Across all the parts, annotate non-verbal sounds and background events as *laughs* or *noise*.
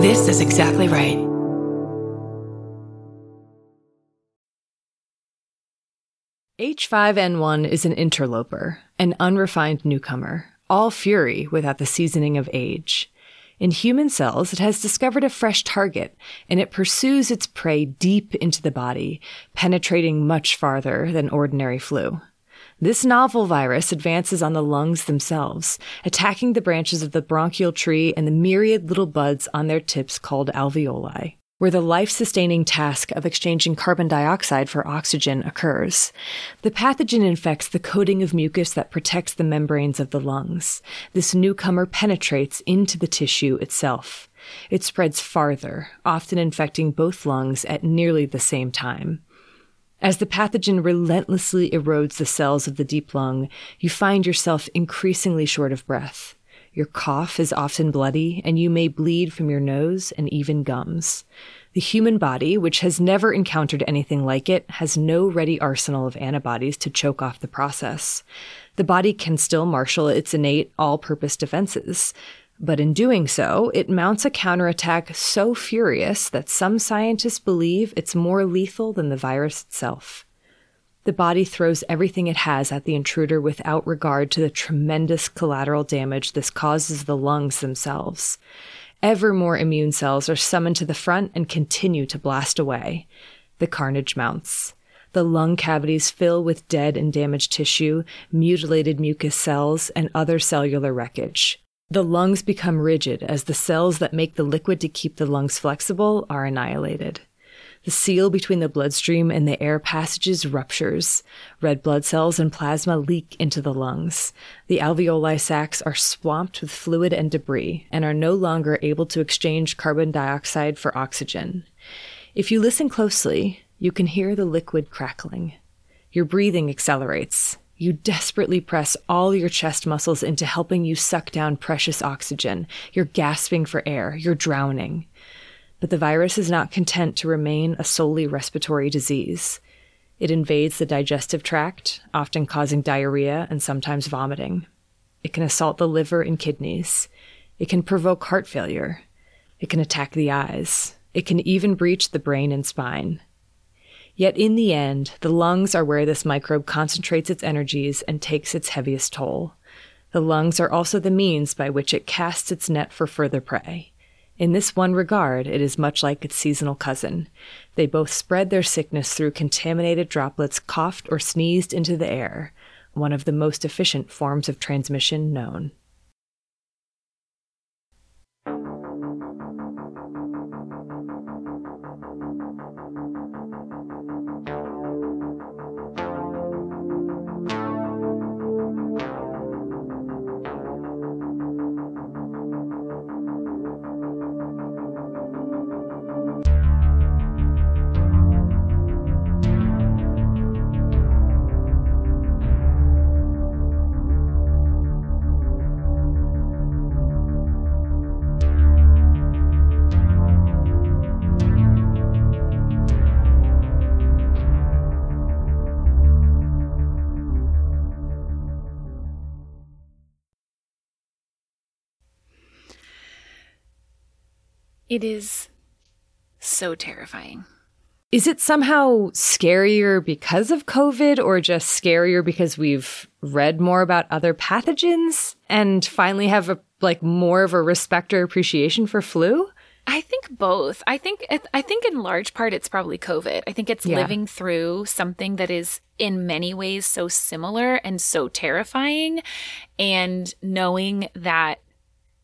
This is exactly right. H5N1 is an interloper, an unrefined newcomer, all fury without the seasoning of age. In human cells, it has discovered a fresh target, and it pursues its prey deep into the body, penetrating much farther than ordinary flu. This novel virus advances on the lungs themselves, attacking the branches of the bronchial tree and the myriad little buds on their tips called alveoli where the life sustaining task of exchanging carbon dioxide for oxygen occurs. The pathogen infects the coating of mucus that protects the membranes of the lungs. This newcomer penetrates into the tissue itself. It spreads farther, often infecting both lungs at nearly the same time. As the pathogen relentlessly erodes the cells of the deep lung, you find yourself increasingly short of breath. Your cough is often bloody, and you may bleed from your nose and even gums. The human body, which has never encountered anything like it, has no ready arsenal of antibodies to choke off the process. The body can still marshal its innate all purpose defenses. But in doing so, it mounts a counterattack so furious that some scientists believe it's more lethal than the virus itself. The body throws everything it has at the intruder without regard to the tremendous collateral damage this causes the lungs themselves. Ever more immune cells are summoned to the front and continue to blast away. The carnage mounts. The lung cavities fill with dead and damaged tissue, mutilated mucous cells, and other cellular wreckage. The lungs become rigid as the cells that make the liquid to keep the lungs flexible are annihilated. The seal between the bloodstream and the air passages ruptures. Red blood cells and plasma leak into the lungs. The alveoli sacs are swamped with fluid and debris and are no longer able to exchange carbon dioxide for oxygen. If you listen closely, you can hear the liquid crackling. Your breathing accelerates. You desperately press all your chest muscles into helping you suck down precious oxygen. You're gasping for air. You're drowning. But the virus is not content to remain a solely respiratory disease. It invades the digestive tract, often causing diarrhea and sometimes vomiting. It can assault the liver and kidneys. It can provoke heart failure. It can attack the eyes. It can even breach the brain and spine. Yet in the end, the lungs are where this microbe concentrates its energies and takes its heaviest toll. The lungs are also the means by which it casts its net for further prey. In this one regard, it is much like its seasonal cousin. They both spread their sickness through contaminated droplets coughed or sneezed into the air, one of the most efficient forms of transmission known. It is so terrifying. Is it somehow scarier because of COVID or just scarier because we've read more about other pathogens and finally have a like more of a respect or appreciation for flu? I think both. I think I think in large part it's probably COVID. I think it's yeah. living through something that is in many ways so similar and so terrifying and knowing that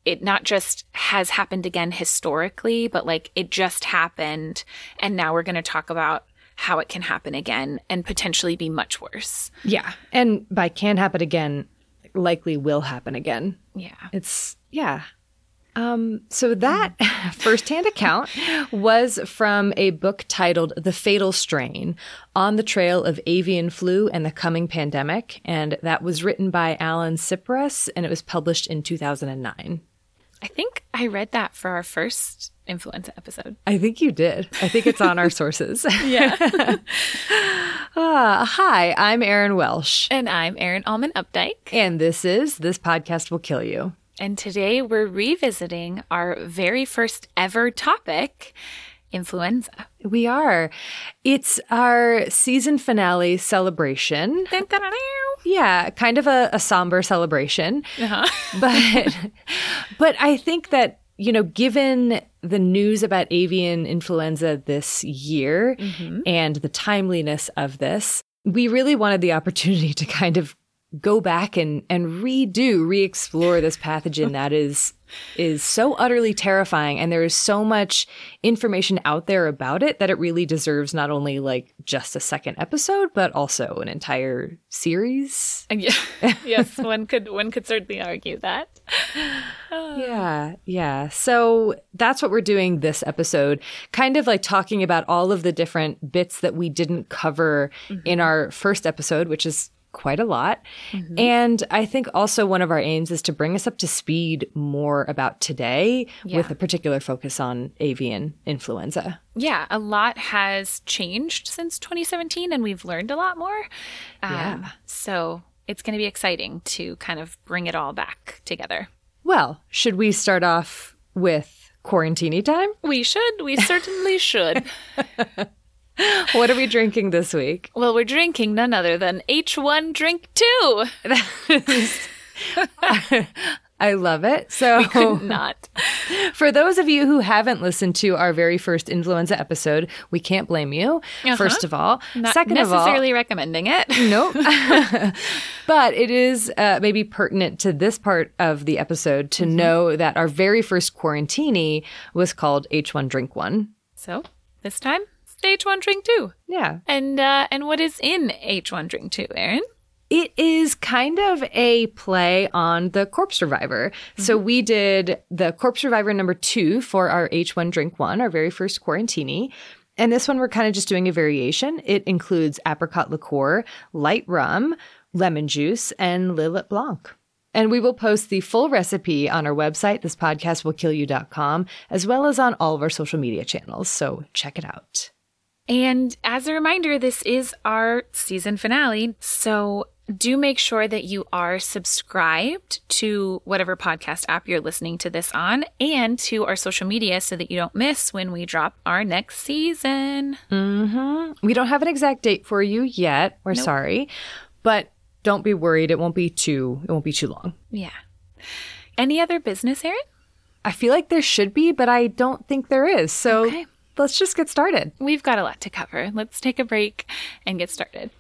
it not just has happened again historically, but like it just happened. And now we're going to talk about how it can happen again and potentially be much worse. Yeah. And by can happen again, likely will happen again. Yeah. It's, yeah. Um, so that *laughs* firsthand account was from a book titled The Fatal Strain On the Trail of Avian Flu and the Coming Pandemic. And that was written by Alan Sipress and it was published in 2009. I think I read that for our first influenza episode. I think you did. I think it's on our *laughs* sources. yeah. uh, *laughs* hi, I'm Erin Welsh. And I'm Erin Allman Updike. And this is This Podcast Will Kill You. And today we're revisiting our very first ever topic influenza. We are. It's our season finale celebration. yeah, kind of a, a somber celebration. Uh-huh. *laughs* but but I think that you know, given the news about avian influenza this year mm-hmm. and the timeliness of this, we really wanted the opportunity to kind of go back and and redo, re-explore this pathogen that is is so utterly terrifying and there is so much information out there about it that it really deserves not only like just a second episode but also an entire series. Yeah. *laughs* yes, one could one could certainly argue that. *sighs* yeah, yeah. So that's what we're doing this episode, kind of like talking about all of the different bits that we didn't cover mm-hmm. in our first episode, which is quite a lot. Mm-hmm. And I think also one of our aims is to bring us up to speed more about today yeah. with a particular focus on avian influenza. Yeah, a lot has changed since 2017 and we've learned a lot more. Um, yeah. So it's going to be exciting to kind of bring it all back together. Well, should we start off with quarantini time? We should. We certainly should. *laughs* *laughs* what are we drinking this week? Well, we're drinking none other than H1 Drink 2. *laughs* I love it. So we could not. *laughs* For those of you who haven't listened to our very first influenza episode, we can't blame you. Uh-huh. First of all, not second necessarily recommending it. Nope. but it is uh, maybe pertinent to this part of the episode to mm-hmm. know that our very first quarantini was called H1 Drink One. So this time H1 Drink 2. Yeah. And uh, and what is in H1 Drink 2, Erin? It is kind of a play on the Corpse Reviver. Mm-hmm. So we did the Corpse Reviver number two for our H1 Drink One, our very first quarantini. And this one, we're kind of just doing a variation. It includes apricot liqueur, light rum, lemon juice, and Lillet Blanc. And we will post the full recipe on our website, thispodcastwillkillyou.com, as well as on all of our social media channels. So check it out. And as a reminder, this is our season finale. So do make sure that you are subscribed to whatever podcast app you're listening to this on and to our social media so that you don't miss when we drop our next season. Mm-hmm. We don't have an exact date for you yet. We're nope. sorry. But don't be worried. It won't be too it won't be too long. Yeah. Any other business, Erin? I feel like there should be, but I don't think there is. So okay let's just get started. We've got a lot to cover. Let's take a break and get started.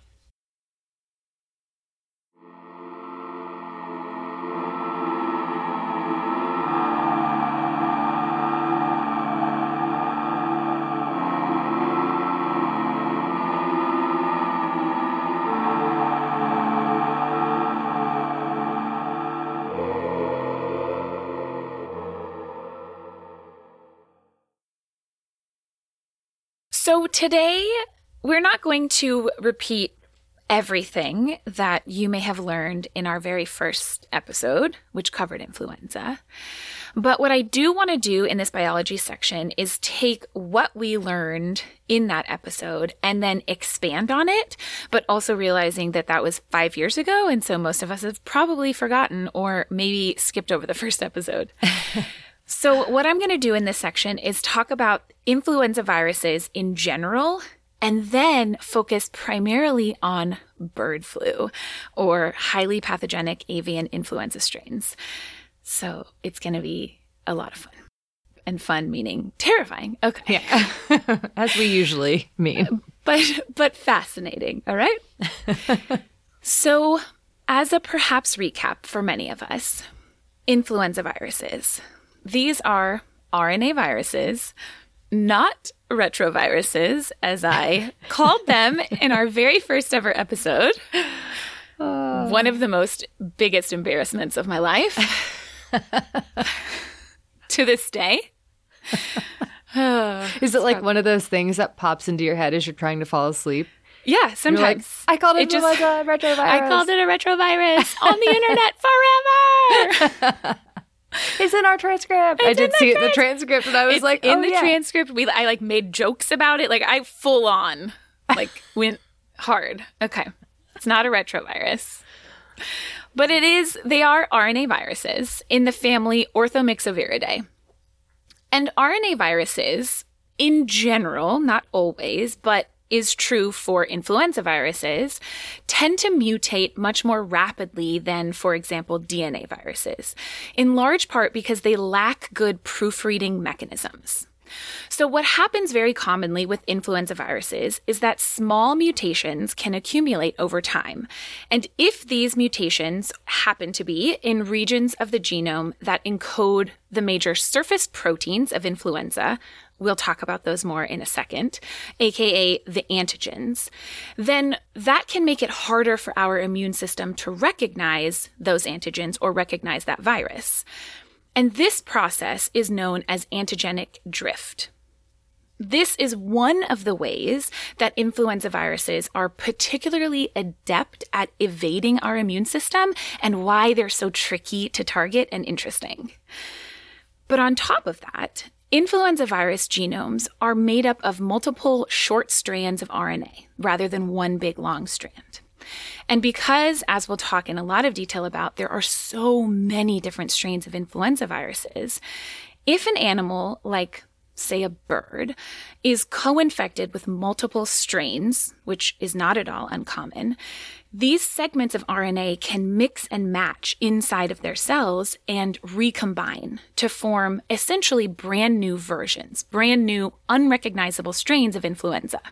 So today, we're not going to repeat everything that you may have learned in our very first episode, which covered influenza. But what I do want to do in this biology section is take what we learned in that episode and then expand on it, but also realizing that that was five years ago. And so most of us have probably forgotten or maybe skipped over the *laughs* first episode. So, what I'm going to do in this section is talk about influenza viruses in general and then focus primarily on bird flu or highly pathogenic avian influenza strains. So, it's going to be a lot of fun. And fun meaning terrifying. Okay. Yeah. *laughs* As we usually mean. Uh, but but fascinating, all right? *laughs* so, as a perhaps recap for many of us, influenza viruses these are RNA viruses, not retroviruses, as I *laughs* called them in our very first ever episode. Uh. One of the most biggest embarrassments of my life *laughs* to this day. *sighs* *sighs* Is it like one of those things that pops into your head as you're trying to fall asleep? Yeah, sometimes. Like, I called it, it just, a retrovirus. *laughs* I called it a retrovirus on the internet forever. *laughs* It's in our transcript. It's I did see it in the transcript, and I was it's like, in oh, the yeah. transcript, we I like made jokes about it. Like I full on like *laughs* went hard. Okay, it's not a retrovirus. But it is, they are RNA viruses in the family Orthomyxoviridae. And RNA viruses, in general, not always, but is true for influenza viruses, tend to mutate much more rapidly than, for example, DNA viruses, in large part because they lack good proofreading mechanisms. So, what happens very commonly with influenza viruses is that small mutations can accumulate over time. And if these mutations happen to be in regions of the genome that encode the major surface proteins of influenza, we'll talk about those more in a second, aka the antigens, then that can make it harder for our immune system to recognize those antigens or recognize that virus. And this process is known as antigenic drift. This is one of the ways that influenza viruses are particularly adept at evading our immune system and why they're so tricky to target and interesting. But on top of that, influenza virus genomes are made up of multiple short strands of RNA rather than one big long strand. And because, as we'll talk in a lot of detail about, there are so many different strains of influenza viruses, if an animal, like say a bird, is co infected with multiple strains, which is not at all uncommon, these segments of RNA can mix and match inside of their cells and recombine to form essentially brand new versions, brand new unrecognizable strains of influenza.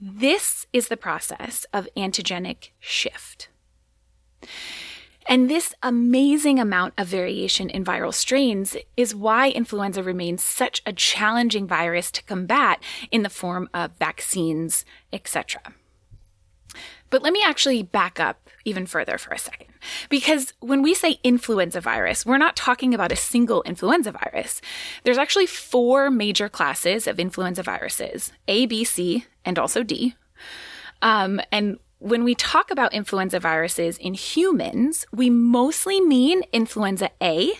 This is the process of antigenic shift. And this amazing amount of variation in viral strains is why influenza remains such a challenging virus to combat in the form of vaccines, etc. But let me actually back up even further for a second. Because when we say influenza virus, we're not talking about a single influenza virus. There's actually four major classes of influenza viruses A, B, C, and also D. Um, and when we talk about influenza viruses in humans, we mostly mean influenza A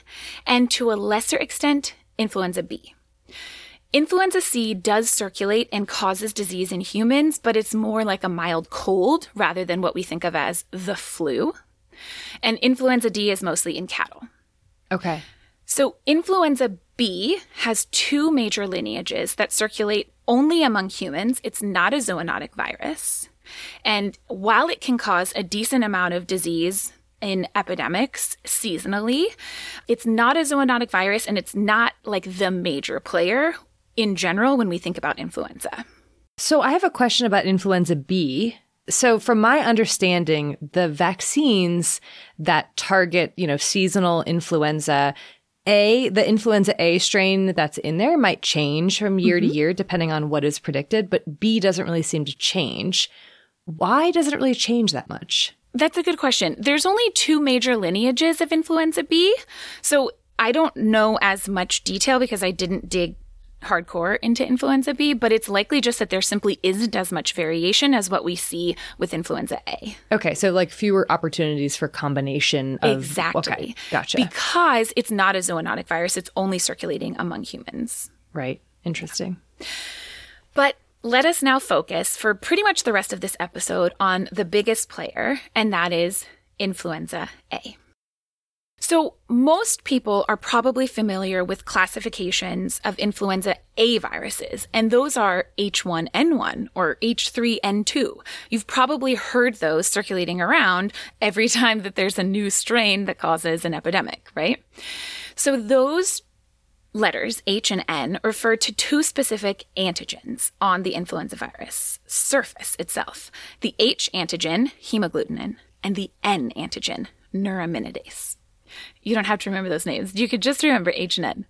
and to a lesser extent, influenza B. Influenza C does circulate and causes disease in humans, but it's more like a mild cold rather than what we think of as the flu. And influenza D is mostly in cattle. Okay. So, influenza B has two major lineages that circulate only among humans. It's not a zoonotic virus. And while it can cause a decent amount of disease in epidemics seasonally, it's not a zoonotic virus and it's not like the major player in general when we think about influenza. So I have a question about influenza B. So from my understanding, the vaccines that target, you know, seasonal influenza, A, the influenza A strain that's in there might change from year mm-hmm. to year depending on what is predicted, but B doesn't really seem to change. Why does it really change that much? That's a good question. There's only two major lineages of influenza B. So I don't know as much detail because I didn't dig hardcore into influenza B, but it's likely just that there simply isn't as much variation as what we see with influenza A. Okay, so like fewer opportunities for combination of Exactly. Okay, gotcha. Because it's not a zoonotic virus, it's only circulating among humans. Right. Interesting. But let us now focus for pretty much the rest of this episode on the biggest player, and that is influenza A. So, most people are probably familiar with classifications of influenza A viruses, and those are H1N1 or H3N2. You've probably heard those circulating around every *laughs* time that there's a new strain that causes an epidemic, right? So, those letters, H and N, refer to two specific antigens on the influenza virus surface itself the H antigen, hemagglutinin, and the N antigen, neuraminidase. You don't have to remember those names. You could just remember H and N.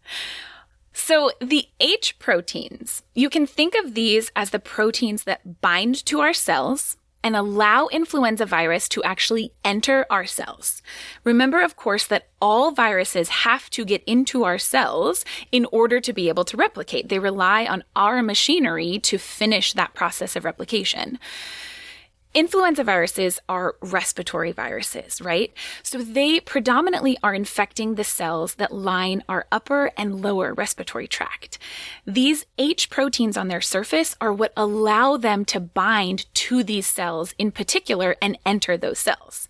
So the H proteins, you can think of these as the proteins that bind to our cells and allow influenza virus to actually enter our cells. Remember, of course, that all viruses have to get into our cells in order to be able to replicate. They rely on our machinery to finish that process of replication. Influenza viruses are respiratory viruses, right? So they predominantly are infecting the cells that line our upper and lower respiratory tract. These H proteins on their surface are what allow them to bind to these cells in particular and enter those cells.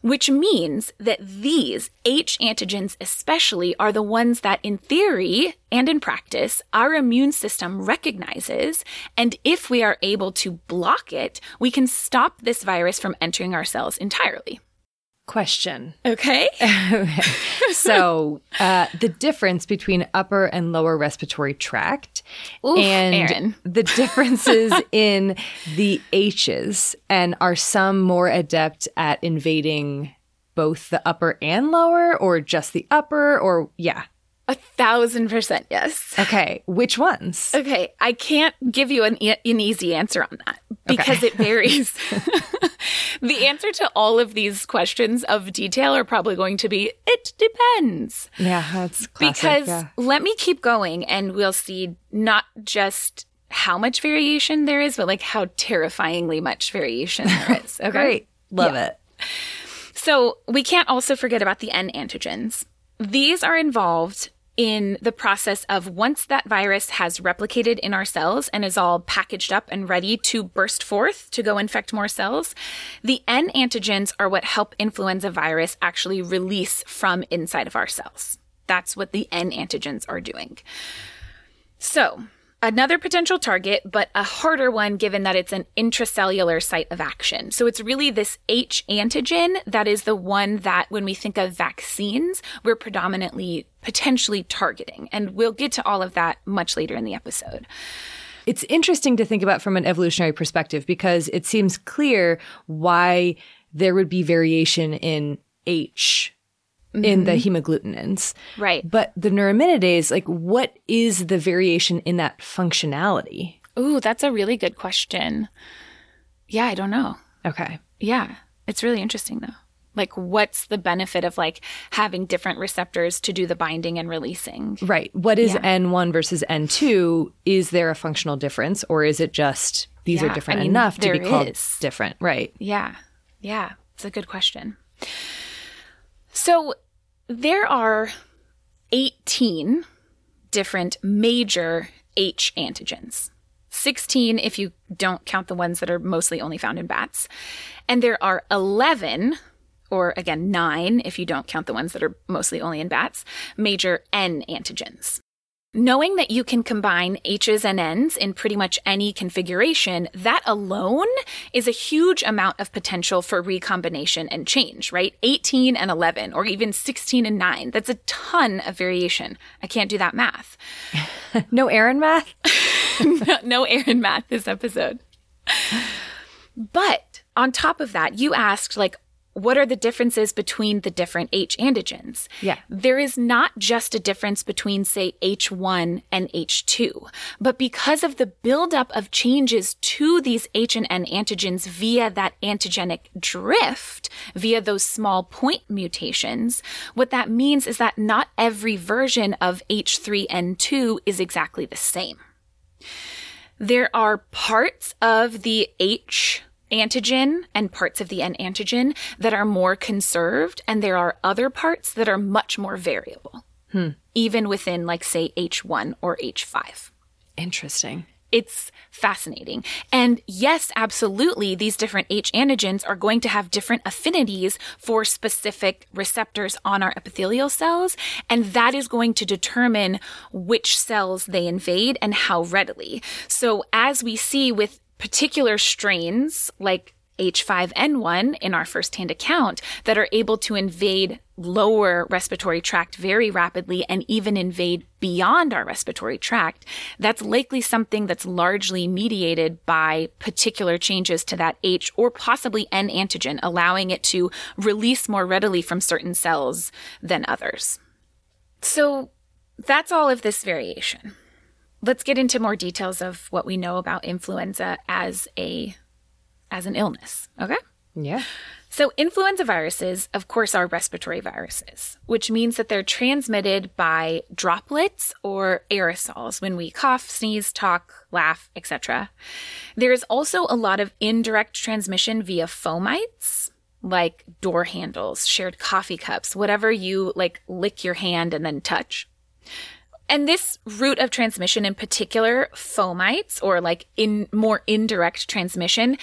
Which means that these H antigens especially are the ones that in theory and in practice our immune system recognizes. And if we are able to block it, we can stop this virus from entering our cells entirely. Question. Okay. *laughs* so, uh, the difference between upper and lower respiratory tract Oof, and Erin. the differences *laughs* in the H's, and are some more adept at invading both the upper and lower, or just the upper, or yeah? A thousand percent yes. Okay, which ones? Okay, I can't give you an, e- an easy answer on that because Okay. it varies. *laughs* the answer to all of these questions of detail are probably going to be it depends. Yeah, that's classic. Because yeah. let me keep going and we'll see not just how much variation there is, but like how terrifyingly much variation there *laughs* is. Okay. Great. Love Yeah. it. So we can't also forget about the N antigens. These are involved in the process of once that virus has replicated in our cells and is all packaged up and ready to burst forth to go infect more cells, the N antigens are what help influenza virus actually release from inside of our cells. That's what the N antigens are doing. So, another potential target, but a harder one given that it's an intracellular site of action. So, it's really this H antigen that is the one that when we think of vaccines, we're predominantly potentially targeting. And we'll get to all of that much later in the episode. It's interesting to think about from an evolutionary perspective because it seems clear why there would be variation in H in the mm-hmm. hemagglutinins. Right. But the neuraminidase, like what is the variation in that functionality? Ooh, that's a really good question. Yeah, I don't know. Okay. Yeah, it's really interesting though. Like, what's the benefit of like having different receptors to do the binding and releasing? Right. What is Yeah. N1 versus N2? Is there a functional difference or is it just these Yeah, are different I mean, enough to be called is. different? Right. Yeah. Yeah. It's a good question. So there are 18 different major H antigens. 16 if you don't count the ones that are mostly only found in bats. And there are 11, or again, 9 if you don't count the ones that are mostly only in bats, major N antigens. Knowing that you can combine H's and N's in pretty much any configuration, that alone is a huge amount of potential for recombination and change, right? 18 and 11, or even 16 and 9. That's a ton of variation. I can't do that math. *laughs* No Erin math? *laughs* no Erin math this episode. But on top of that, you asked, like, what are the differences between the different H antigens? Yeah. There is not just a difference between, say, H1 and H2, but because of the buildup of changes to these H and N antigens via that antigenic drift, via those small point mutations, what that means is that not every version of H3N2 is exactly the same. There are parts of the H antigen and parts of the N antigen that are more conserved, and there are other parts that are much more variable, hmm. even within, like, say, H1 or H5. Interesting. It's fascinating. And yes, absolutely, these different H antigens are going to have different affinities for specific receptors on our epithelial cells. And that is going to determine which cells they invade and how readily. So as we see with particular strains like H5N1 in our firsthand account that are able to invade lower respiratory tract very rapidly and even invade beyond our respiratory tract, that's likely something that's largely mediated by particular changes to that H or possibly N antigen, allowing it to release more readily from certain cells than others. So that's all of this variation. Let's get into more details of what we know about influenza as a as an illness, okay? Yeah. So, influenza viruses, of course, are respiratory viruses, which means that they're transmitted by droplets or aerosols when we cough, sneeze, talk, laugh, etc. There is also a lot of indirect transmission via fomites, like door handles, shared coffee cups, whatever you like lick your hand and then touch. And this route of transmission in particular, fomites or like in more indirect transmission,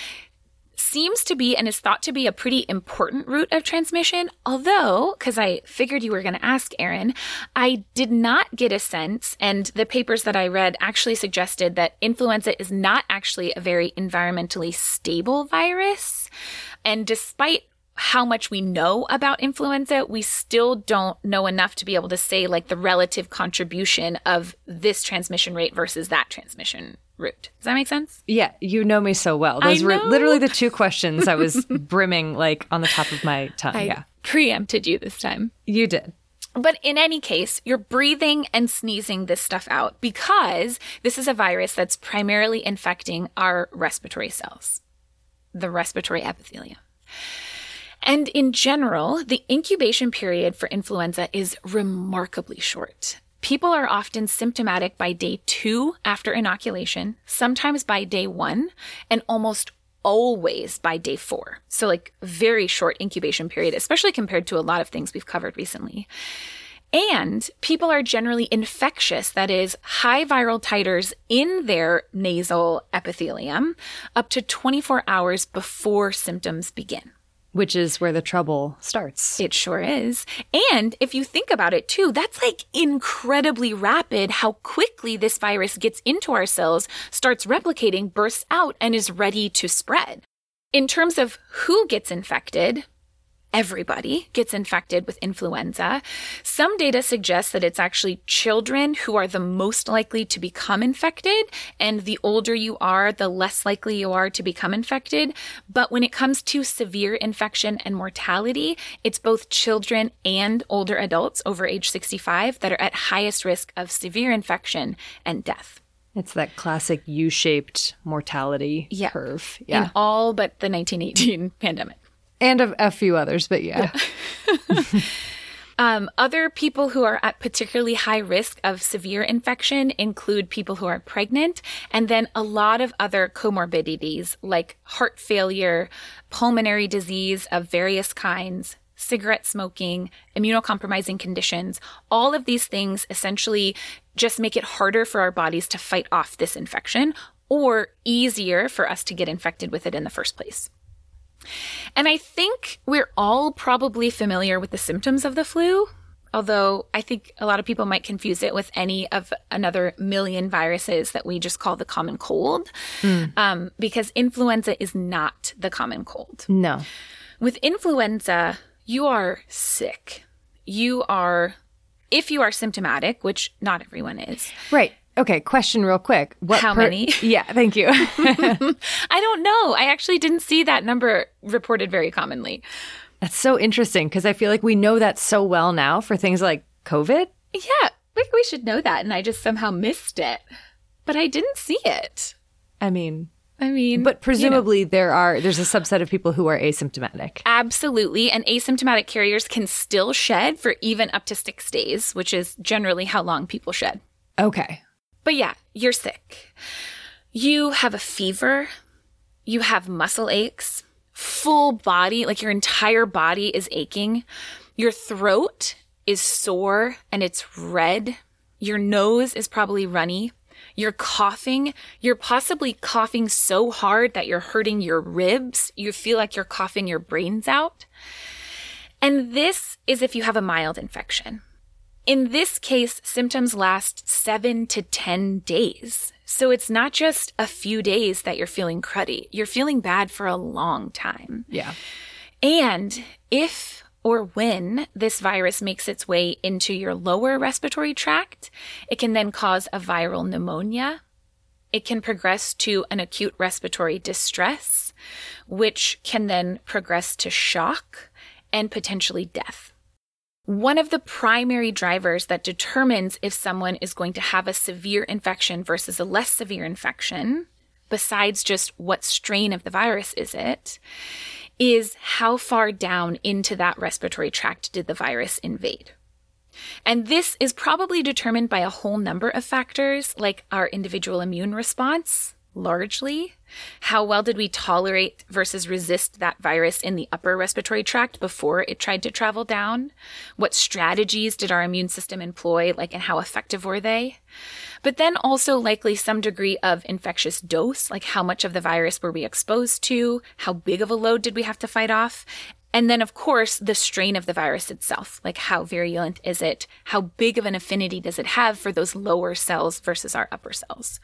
seems to be and is thought to be a pretty important route of transmission. Although, because I figured you were going to ask, Erin, I did not get a sense, and the papers that I read actually suggested that influenza is not actually a very environmentally stable virus. And despite how much we know about influenza, we still don't know enough to be able to say like the relative contribution of this transmission rate versus that transmission route. Does that make sense? Yeah, you know me so well. Those were literally the two questions I was *laughs* brimming like on the top of my tongue. I yeah. preempted you this time. You did. But in any case, you're breathing and sneezing this stuff out because this is a virus that's primarily infecting our respiratory cells, the respiratory epithelium. And in general, the incubation period for influenza is remarkably short. People are often symptomatic by day two after inoculation, sometimes by day one, and almost always by day four. So, like, very short incubation period, especially compared to a lot of things we've covered recently. And people are generally infectious, that is, high viral titers in their nasal epithelium up to 24 hours before symptoms begin. Which is where the trouble starts. It sure is. And if you think about it too, that's like incredibly rapid how quickly this virus gets into our cells, starts replicating, bursts out, and is ready to spread. In terms of who gets infected, everybody gets infected with influenza. Some data suggests that it's actually children who are the most likely to become infected, and the older you are, the less likely you are to become infected. But when it comes to severe infection and mortality, it's both children and older adults over age 65 that are at highest risk of severe infection and death. It's that classic U shaped mortality yeah. curve. Yeah. In all but the 1918 *laughs* pandemic and a, a few others, but yeah. yeah. *laughs* um, other people who are at particularly high risk of severe infection include people who are pregnant, and then a lot of other comorbidities like heart failure, pulmonary disease of various kinds, cigarette smoking, immunocompromising conditions. All of these things essentially just make it harder for our bodies to fight off this infection or easier for us to get infected with it in the first place. And I think we're all probably familiar with the symptoms of the flu, although I think a lot of people might confuse it with any of another million viruses that we just call the common cold, mm. um, because influenza is not the common cold. No. With influenza, you are sick. You are, if you are symptomatic, which not everyone is. Right. Okay, question real quick. What How per- many? *laughs* Yeah, thank you. *laughs* I don't know. I actually didn't see that number reported very commonly. That's so interesting because I feel like we know that so well now for things like COVID. Yeah, like we should know that, and I just somehow missed it. But I didn't see it. I mean, I mean, but presumably you know. there are there's a subset of people who are asymptomatic. Absolutely, and asymptomatic carriers can still shed for even up to 6 days, which is generally how long people shed. Okay. But yeah, you're sick. You have a fever. You have muscle aches, full body, like your entire body is aching. Your throat is sore and it's red. Your nose is probably runny. You're coughing. You're possibly coughing so hard that you're hurting your ribs. You feel like you're coughing your brains out. And this is if you have a mild infection. In this case, symptoms last seven to 10 days. So it's not just a few days that you're feeling cruddy. You're feeling bad for a long time. Yeah. And if or when this virus makes its way into your lower respiratory tract, it can then cause a viral pneumonia. It can progress to an acute respiratory distress, which can then progress to shock and potentially death. One of the primary drivers that determines if someone is going to have a severe infection versus a less severe infection, besides just what strain of the virus is it, is how far down into that respiratory tract did the virus invade. And this is probably determined by a whole number of factors like our individual immune response, largely. How well did we tolerate versus resist that virus in the upper respiratory tract before it tried to travel down? What strategies did our immune system employ, like, and how effective were they? But then also likely some degree of infectious dose, like how much of the virus were we exposed to? How big of a load did we have to fight off? And then, of course, the strain of the virus itself. Like, how virulent is it? How big of an affinity does it have for those lower cells versus our upper cells?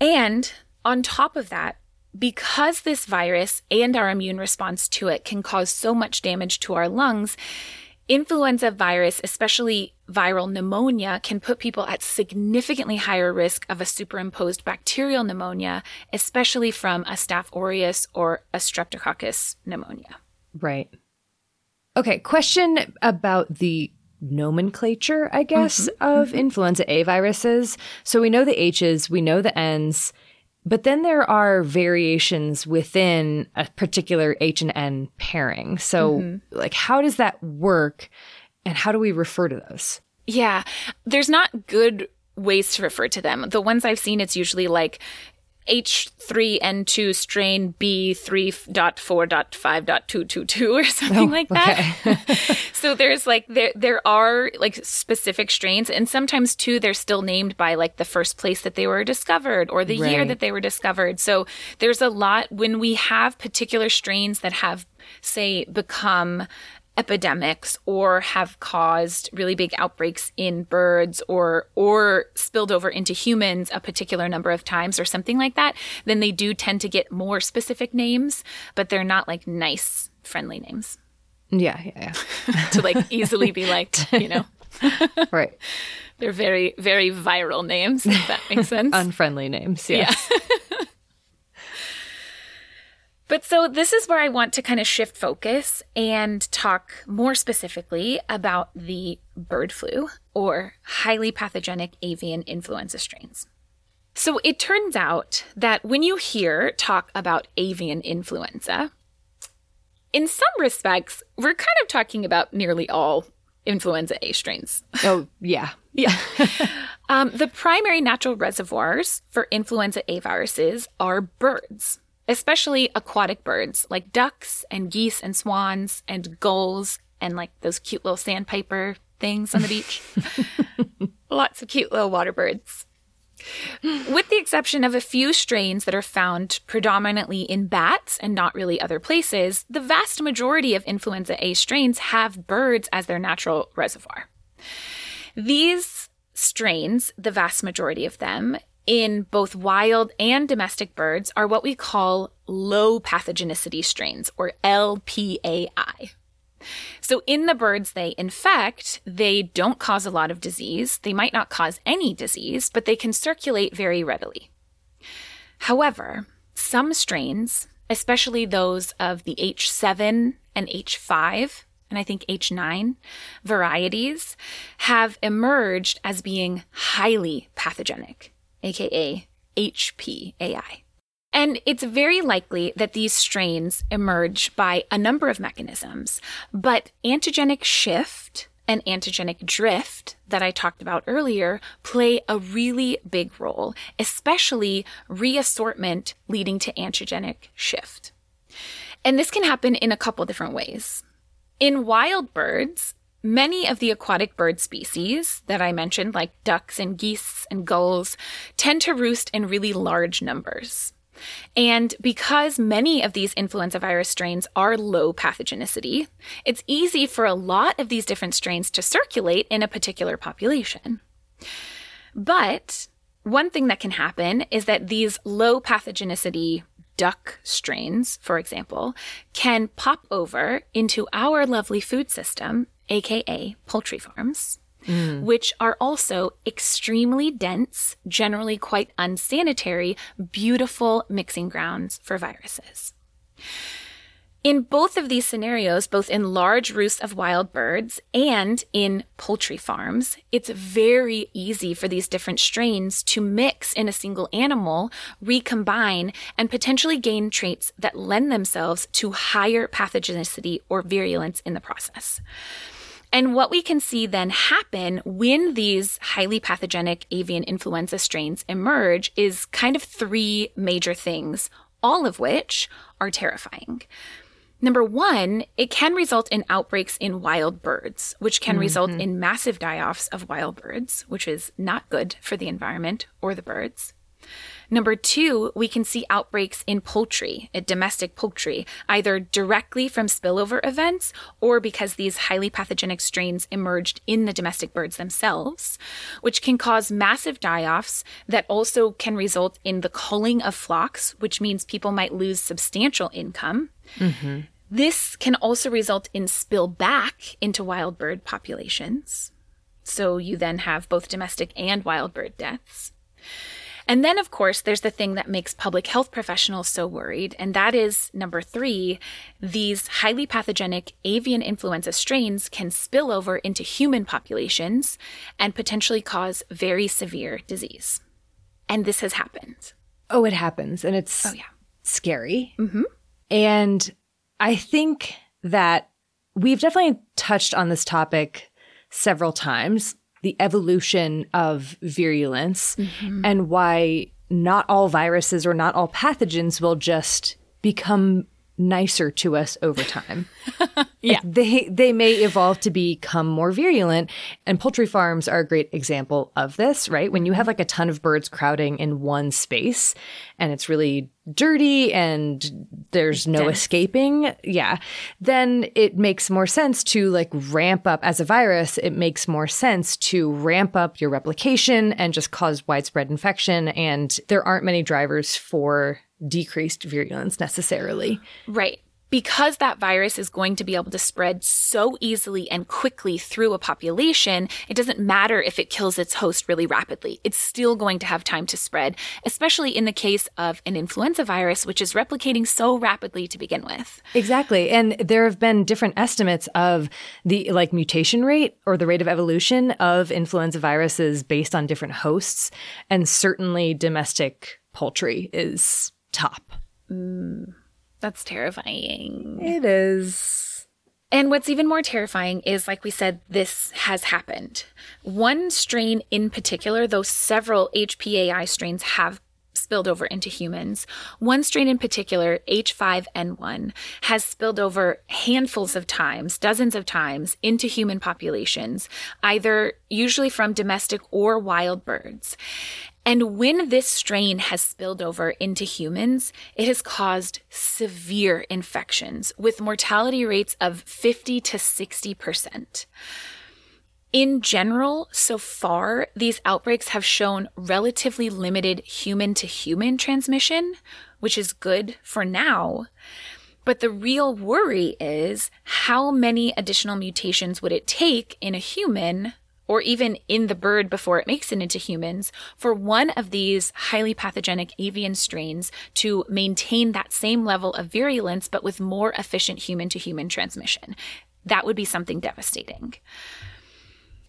And on top of that, because this virus and our immune response to it can cause so much damage to our lungs, influenza virus, especially viral pneumonia, can put people at significantly higher risk of a superimposed bacterial pneumonia, especially from a Staph aureus or a streptococcus pneumonia. Right. Okay, question about the nomenclature, I guess, mm-hmm. of mm-hmm. influenza A viruses. So we know the H's, we know the N's, but then there are variations within a particular H and N pairing. So, mm-hmm. like, how does that work and how do we refer to those? Yeah, there's not good ways to refer to them. The ones I've seen, it's usually like H3N2 strain B3.4.5.222 or *laughs* something oh, like that. Okay. *laughs* so there's like there there are like specific strains and sometimes too they're still named by like the first place that they were discovered or the right. year that they were discovered. So there's a lot when we have particular strains that have say become epidemics or have caused really big outbreaks in birds or or spilled over into humans a particular number of times or something like that, then they do tend to get more specific names, but they're not like nice friendly names. Yeah, yeah, yeah. *laughs* to like easily be liked, you know. *laughs* right. They're very very viral names, if that makes sense. *laughs* Unfriendly names, yes. yeah. But so this is where I want to kind of shift focus and talk more specifically about the bird flu or highly pathogenic avian influenza strains. So it turns out that when you hear talk about avian influenza, in some respects, we're kind of talking about nearly all influenza A strains. Oh, yeah. *laughs* yeah. um, the primary natural reservoirs for influenza A viruses are birds especially aquatic birds like ducks and geese and swans and gulls and like those cute little sandpiper things on the beach. *laughs* Lots of cute little water birds. With the exception of a few strains that are found predominantly in bats and not really other places, the vast majority of influenza A strains have birds as their natural reservoir. These strains, the vast majority of them, in both wild and domestic birds are what we call low pathogenicity strains, or LPAI. So, in the birds they infect, they don't cause a lot of disease. They might not cause any disease, but they can circulate very readily. However, some strains, especially those of the H7 and H5, and I think H9 varieties, have emerged as being highly pathogenic aka HPAI. And it's very likely that these strains emerge by a number of mechanisms, but antigenic shift and antigenic drift that I talked about earlier play a really big role, especially reassortment leading to antigenic shift. And this can happen in a couple different ways. In wild birds, Many of the aquatic bird species that I mentioned, like ducks and geese and gulls, tend to roost in really large numbers. And because many of these influenza virus strains are low pathogenicity, it's easy for a lot of these different strains to circulate in a particular population. But one thing that can happen is that these low pathogenicity duck strains, for example, can pop over into our lovely food system aka poultry farms, mm. which are also extremely dense, generally quite unsanitary, beautiful mixing grounds for viruses. In both of these scenarios, both in large roosts of wild birds and in poultry farms, it's very easy for these different strains to mix in a single animal, recombine, and potentially gain traits that lend themselves to higher pathogenicity or virulence in the process. And what we can see then happen when these highly pathogenic avian influenza strains emerge is kind of three major things, all of which are terrifying. Number one, it can result in outbreaks in wild birds, which can mm-hmm. result in massive die offs of wild birds, which is not good for the environment or the birds. Number two, we can see outbreaks in poultry, in domestic poultry, either directly from spillover events or because these highly pathogenic strains emerged in the domestic birds themselves, which can cause massive die offs that also can result in the culling of flocks, which means people might lose substantial income. Mm-hmm. This can also result in spill back into wild bird populations. So you then have both domestic and wild bird deaths. And then, of course, there's the thing that makes public health professionals so worried, and that is number three these highly pathogenic avian influenza strains can spill over into human populations and potentially cause very severe disease. And this has happened. Oh, it happens. And it's oh, yeah. scary. Mm-hmm. And I think that we've definitely touched on this topic several times the evolution of virulence mm-hmm. and why not all viruses or not all pathogens will just become nicer to us over time. *laughs* yeah. Like they they may evolve to become more virulent and poultry farms are a great example of this, right? When you have like a ton of birds crowding in one space and it's really dirty and there's no Dense. escaping, yeah, then it makes more sense to like ramp up as a virus, it makes more sense to ramp up your replication and just cause widespread infection and there aren't many drivers for decreased virulence necessarily. Right. Because that virus is going to be able to spread so easily and quickly through a population, it doesn't matter if it kills its host really rapidly. It's still going to have time to spread, especially in the case of an influenza virus, which is replicating so rapidly to begin with. Exactly. And there have been different estimates of the like mutation rate or the rate of evolution of influenza viruses based on different hosts. And certainly domestic poultry is top. Mm, that's terrifying. It is. And what's even more terrifying is, like we said, this has happened. One strain in particular, though several HPAI strains have spilled over into humans. One strain in particular, H5N1, has spilled over handfuls of times, dozens of times, into human populations, either usually from domestic or wild birds. And when this strain has spilled over into humans, it has caused severe infections with mortality rates of 50 to 60%. In general, so far, these outbreaks have shown relatively limited human to human transmission, which is good for now. But the real worry is how many additional mutations would it take in a human or even in the bird before it makes it into humans, for one of these highly pathogenic avian strains to maintain that same level of virulence, but with more efficient human to human transmission. That would be something devastating.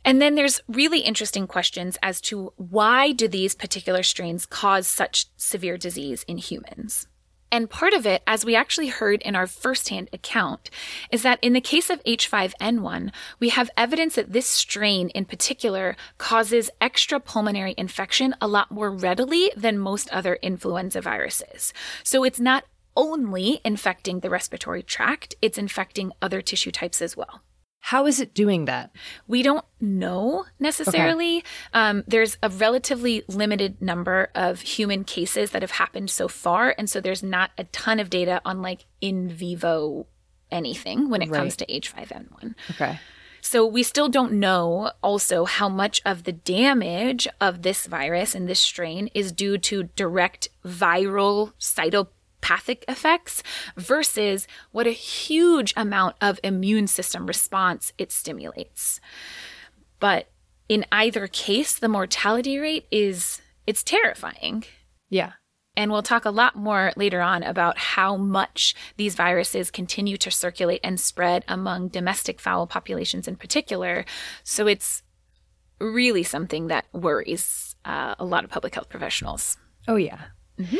And then there's really interesting questions as to why do these particular strains cause such severe disease in humans? And part of it, as we actually heard in our firsthand account, is that in the case of H5N1, we have evidence that this strain in particular causes extra pulmonary infection a lot more readily than most other influenza viruses. So it's not only infecting the respiratory tract, it's infecting other tissue types as well. How is it doing that? We don't know necessarily. Okay. Um, there's a relatively limited number of human cases that have happened so far. And so there's not a ton of data on like in vivo anything when it right. comes to H5N1. Okay. So we still don't know also how much of the damage of this virus and this strain is due to direct viral cytoplasmic pathic effects versus what a huge amount of immune system response it stimulates. But in either case, the mortality rate is it's terrifying. Yeah. And we'll talk a lot more later on about how much these viruses continue to circulate and spread among domestic fowl populations in particular. So it's really something that worries uh, a lot of public health professionals. Oh, yeah. Mm-hmm.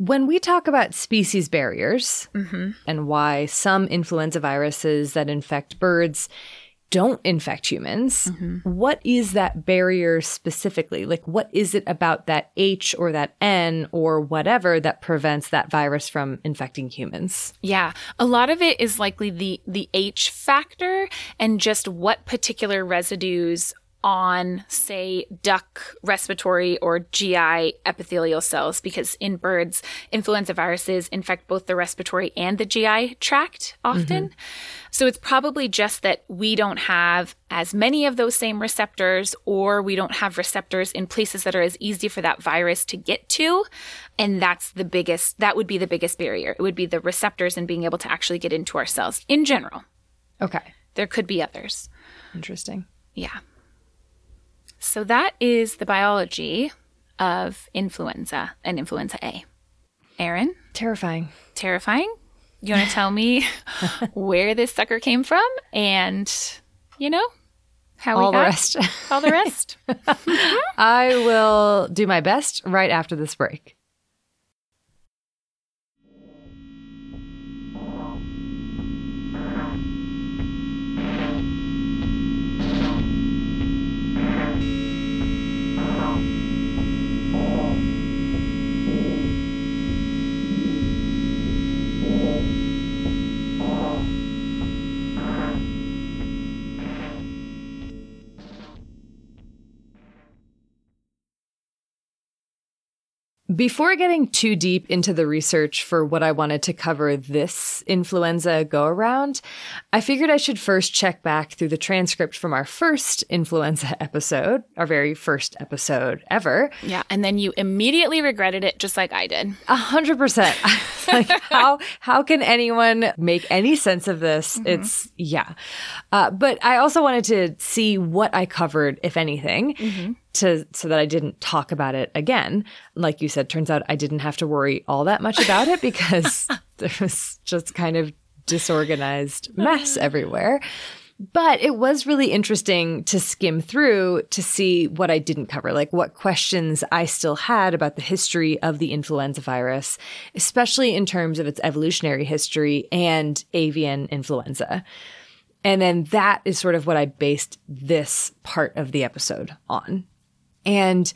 When we talk about species barriers mm-hmm. and why some influenza viruses that infect birds don't infect humans. Mm-hmm. What is that barrier specifically? Like, what is it about that H or that N or whatever that prevents that virus from infecting humans? Yeah, a lot of it is likely the the H factor and just what particular residues on, say, duck respiratory or GI epithelial cells, because in birds, influenza viruses infect both the respiratory and the GI tract often. Mm-hmm. So it's probably just that we don't have as many of those same receptors, or we don't have receptors in places that are as easy for that virus to get to. And that's the biggest, that would be the biggest barrier. It would be the receptors and being able to actually get into our cells in general. Okay. There could be others. Interesting. Yeah. So that is the biology of influenza and influenza A. Erin? Terrifying. Terrifying? You want to tell me *laughs* where this sucker came from and, you know, how all we got the rest. all the rest? *laughs* Mm-hmm. I will do my best right after this break. Before getting too deep into the research for what I wanted to cover this influenza go around, I figured I should first check back through the transcript from our first influenza *laughs* episode, our very first episode ever. Yeah, and then you immediately regretted it just like I did. A hundred percent. *laughs* Like how how can anyone make any sense of this? Mm-hmm. It's yeah. Uh, but I also wanted to see what I covered, if anything. Mm-hmm to so that I didn't talk about it again. Like you said, turns out I didn't have to worry all that much about it because *laughs* there was just kind of disorganized *laughs* mess everywhere. But it was really interesting to skim through to see what I didn't cover, like what questions I still had about the history of the influenza virus, especially in terms of its evolutionary history and avian influenza. And then that is sort of what I based this part of the episode on. And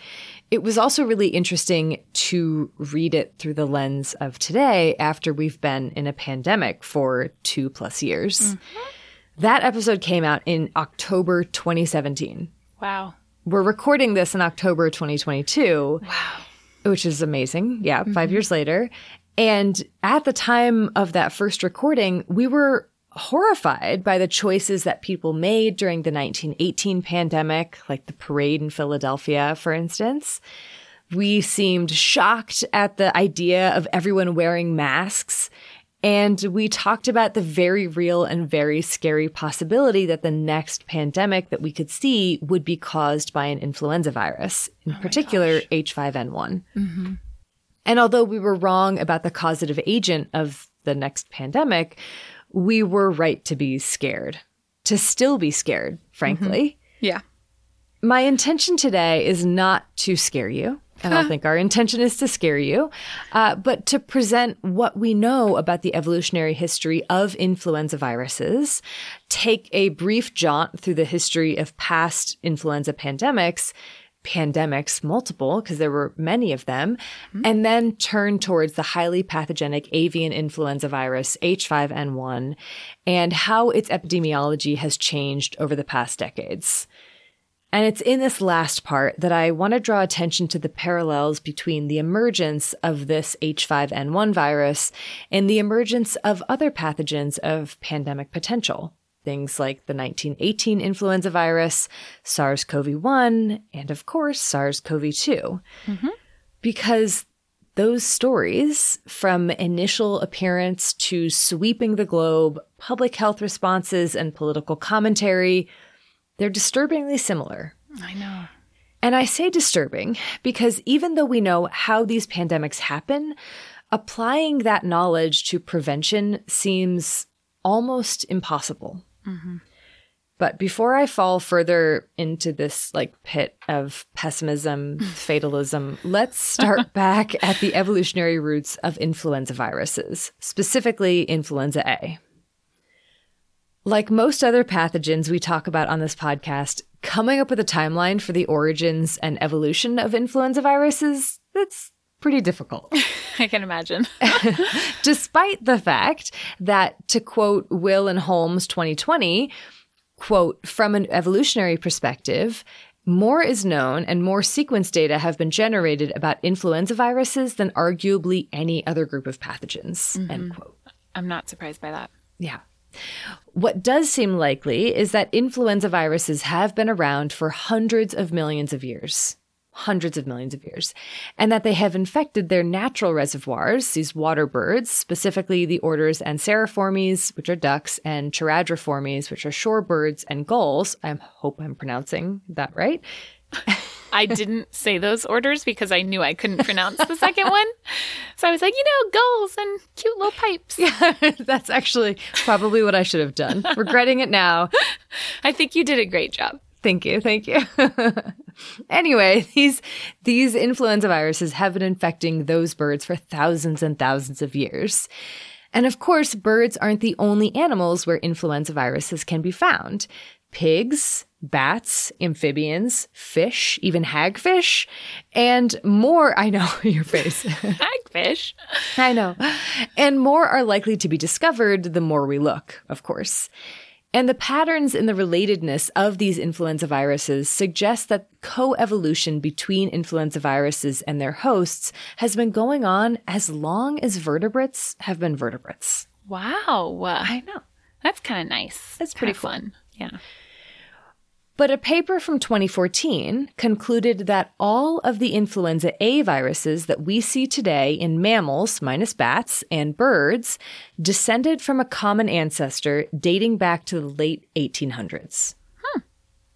it was also really interesting to read it through the lens of today after we've been in a pandemic for two plus years. Mm-hmm. That episode came out in October 2017. Wow. We're recording this in October 2022. Wow. Which is amazing. Yeah, mm-hmm. five years later. And at the time of that first recording, we were horrified by the choices that people made during the 1918 pandemic, like the parade in Philadelphia, for instance. We seemed shocked at the idea of everyone wearing masks. And we talked about the very real and very scary possibility that the next pandemic that we could see would be caused by an influenza virus, in oh particular H5N1. Mm-hmm. And although we were wrong about the causative agent of the next pandemic, we were right to be scared, to still be scared, frankly. Mm-hmm. Yeah. My intention today is not to scare you. I don't think our intention is to scare you, uh, but to present what we know about the evolutionary history of influenza viruses, take a brief jaunt through the history of past influenza pandemics, pandemics, multiple, because there were many of them, mm-hmm. and then turn towards the highly pathogenic avian influenza virus, H5N1, and how its epidemiology has changed over the past decades. And it's in this last part that I want to draw attention to the parallels between the emergence of this H5N1 virus and the emergence of other pathogens of pandemic potential things like the 1918 influenza virus, SARS CoV 1, and of course, SARS CoV 2. Mm-hmm. Because those stories, from initial appearance to sweeping the globe, public health responses, and political commentary, they're disturbingly similar. I know. And I say disturbing because even though we know how these pandemics happen, applying that knowledge to prevention seems almost impossible. Mm-hmm. But before I fall further into this like pit of pessimism, fatalism, let's start *laughs* back at the evolutionary roots of influenza viruses, specifically influenza A. Like most other pathogens we talk about on this podcast, coming up with a timeline for the origins and evolution of influenza viruses, that's pretty difficult. *laughs* I can imagine. *laughs* *laughs* Despite the fact that, to quote Will and Holmes 2020, quote, from an evolutionary perspective, more is known and more sequence data have been generated about influenza viruses than arguably any other group of pathogens, mm-hmm. end quote. I'm not surprised by that. Yeah. What does seem likely is that influenza viruses have been around for hundreds of millions of years hundreds of millions of years, and that they have infected their natural reservoirs, these water birds, specifically the orders Anseriformes, which are ducks, and Charadriformes, which are shorebirds and gulls. I hope I'm pronouncing that right. I didn't say those orders because I knew I couldn't pronounce the second one. So I was like, you know, gulls and cute little pipes. Yeah, *laughs* that's actually probably what I should have done. Regretting it now. *laughs* I think you did a great job. Thank you. Thank you. *laughs* anyway, these these influenza viruses have been infecting those birds for thousands and thousands of years. And of course, birds aren't the only animals where influenza viruses can be found. Pigs, bats, amphibians, fish, even hagfish, and more. I know *laughs* your face. *laughs* hagfish. I know. And more are likely to be discovered the more we look, of course. And the patterns in the relatedness of these influenza viruses suggest that coevolution between influenza viruses and their hosts has been going on as long as vertebrates have been vertebrates. Wow. I know. That's kind of nice. That's pretty fun. Yeah. But a paper from 2014 concluded that all of the influenza A viruses that we see today in mammals, minus bats, and birds descended from a common ancestor dating back to the late 1800s. Hmm.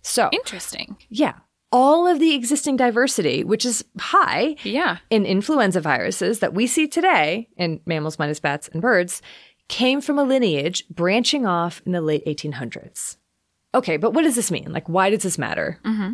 So interesting. Yeah. All of the existing diversity, which is high yeah. in influenza viruses that we see today in mammals, minus bats, and birds, came from a lineage branching off in the late 1800s. Okay, but what does this mean? Like, why does this matter? Mm-hmm.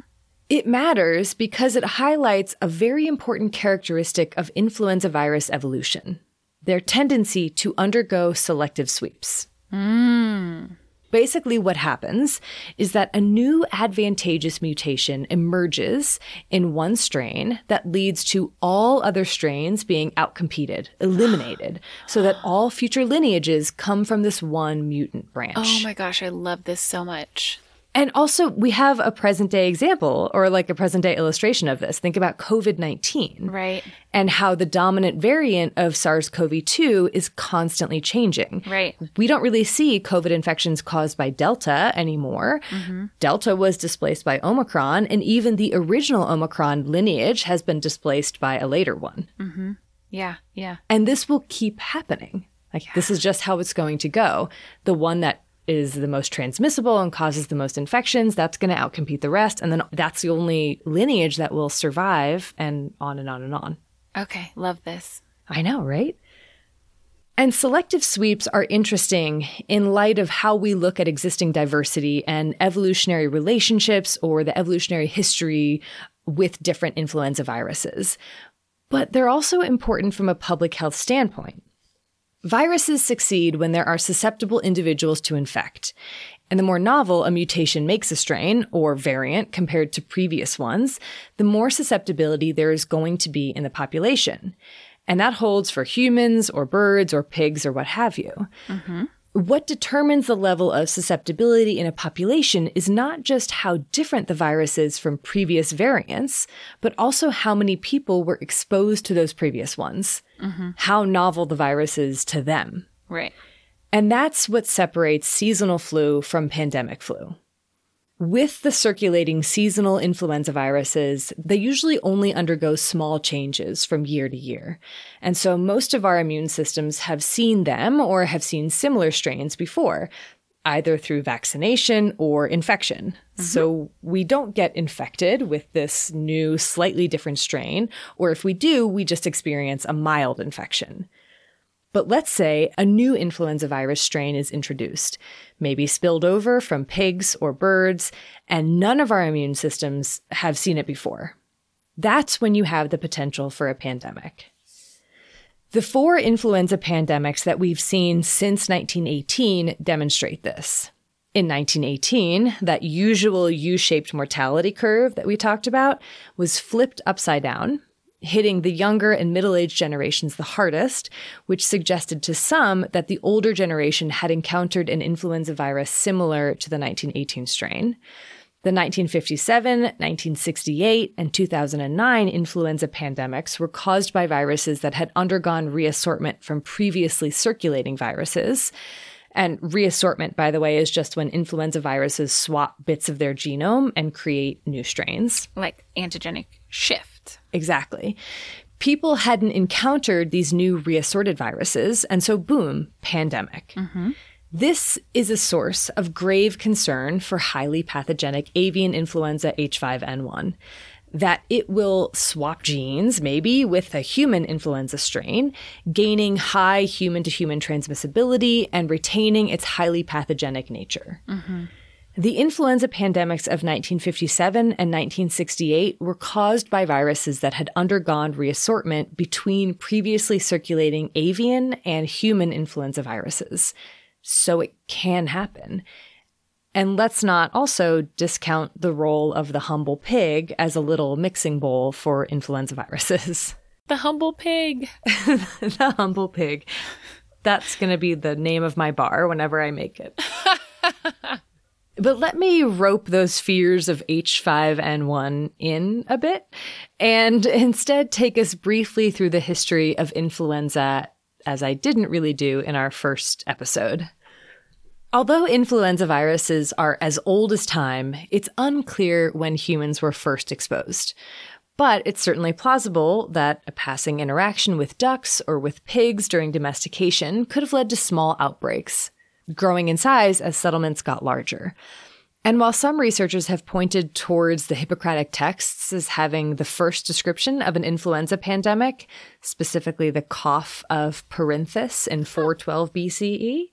It matters because it highlights a very important characteristic of influenza virus evolution their tendency to undergo selective sweeps. Mm. Basically, what happens is that a new advantageous mutation emerges in one strain that leads to all other strains being outcompeted, eliminated, so that all future lineages come from this one mutant branch. Oh my gosh, I love this so much. And also, we have a present day example or like a present day illustration of this. Think about COVID 19. Right. And how the dominant variant of SARS CoV 2 is constantly changing. Right. We don't really see COVID infections caused by Delta anymore. Mm-hmm. Delta was displaced by Omicron, and even the original Omicron lineage has been displaced by a later one. Mm-hmm. Yeah. Yeah. And this will keep happening. Like, yeah. this is just how it's going to go. The one that is the most transmissible and causes the most infections, that's going to outcompete the rest. And then that's the only lineage that will survive, and on and on and on. Okay, love this. I know, right? And selective sweeps are interesting in light of how we look at existing diversity and evolutionary relationships or the evolutionary history with different influenza viruses. But they're also important from a public health standpoint. Viruses succeed when there are susceptible individuals to infect. And the more novel a mutation makes a strain or variant compared to previous ones, the more susceptibility there is going to be in the population. And that holds for humans or birds or pigs or what have you. Mm-hmm. What determines the level of susceptibility in a population is not just how different the virus is from previous variants, but also how many people were exposed to those previous ones, mm-hmm. how novel the virus is to them. Right. And that's what separates seasonal flu from pandemic flu. With the circulating seasonal influenza viruses, they usually only undergo small changes from year to year. And so most of our immune systems have seen them or have seen similar strains before, either through vaccination or infection. Mm-hmm. So we don't get infected with this new, slightly different strain, or if we do, we just experience a mild infection. But let's say a new influenza virus strain is introduced, maybe spilled over from pigs or birds, and none of our immune systems have seen it before. That's when you have the potential for a pandemic. The four influenza pandemics that we've seen since 1918 demonstrate this. In 1918, that usual U shaped mortality curve that we talked about was flipped upside down, hitting the younger and middle aged generations the hardest, which suggested to some that the older generation had encountered an influenza virus similar to the 1918 strain. The 1957, 1968, and 2009 influenza pandemics were caused by viruses that had undergone reassortment from previously circulating viruses. And reassortment, by the way, is just when influenza viruses swap bits of their genome and create new strains. Like antigenic shift. Exactly. People hadn't encountered these new reassorted viruses, and so boom, pandemic. Mm-hmm. This is a source of grave concern for highly pathogenic avian influenza H5N1 that it will swap genes, maybe with a human influenza strain, gaining high human to human transmissibility and retaining its highly pathogenic nature. Mm-hmm. The influenza pandemics of 1957 and 1968 were caused by viruses that had undergone reassortment between previously circulating avian and human influenza viruses so it can happen. And let's not also discount the role of the humble pig as a little mixing bowl for influenza viruses. *laughs* The humble pig. *laughs* the humble pig. That's going to be the name of my bar whenever I make it. *laughs* but let me rope those fears of H5N1 in a bit and instead take us briefly through the history of influenza as I didn't really do in our first episode. Although influenza viruses are as old as time, it's unclear when humans were first exposed. But it's certainly plausible that a passing interaction with ducks or with pigs during domestication could have led to small outbreaks, growing in size as settlements got larger. And while some researchers have pointed towards the Hippocratic texts as having the first description of an influenza pandemic, specifically the cough of Perinthus in 412 BCE,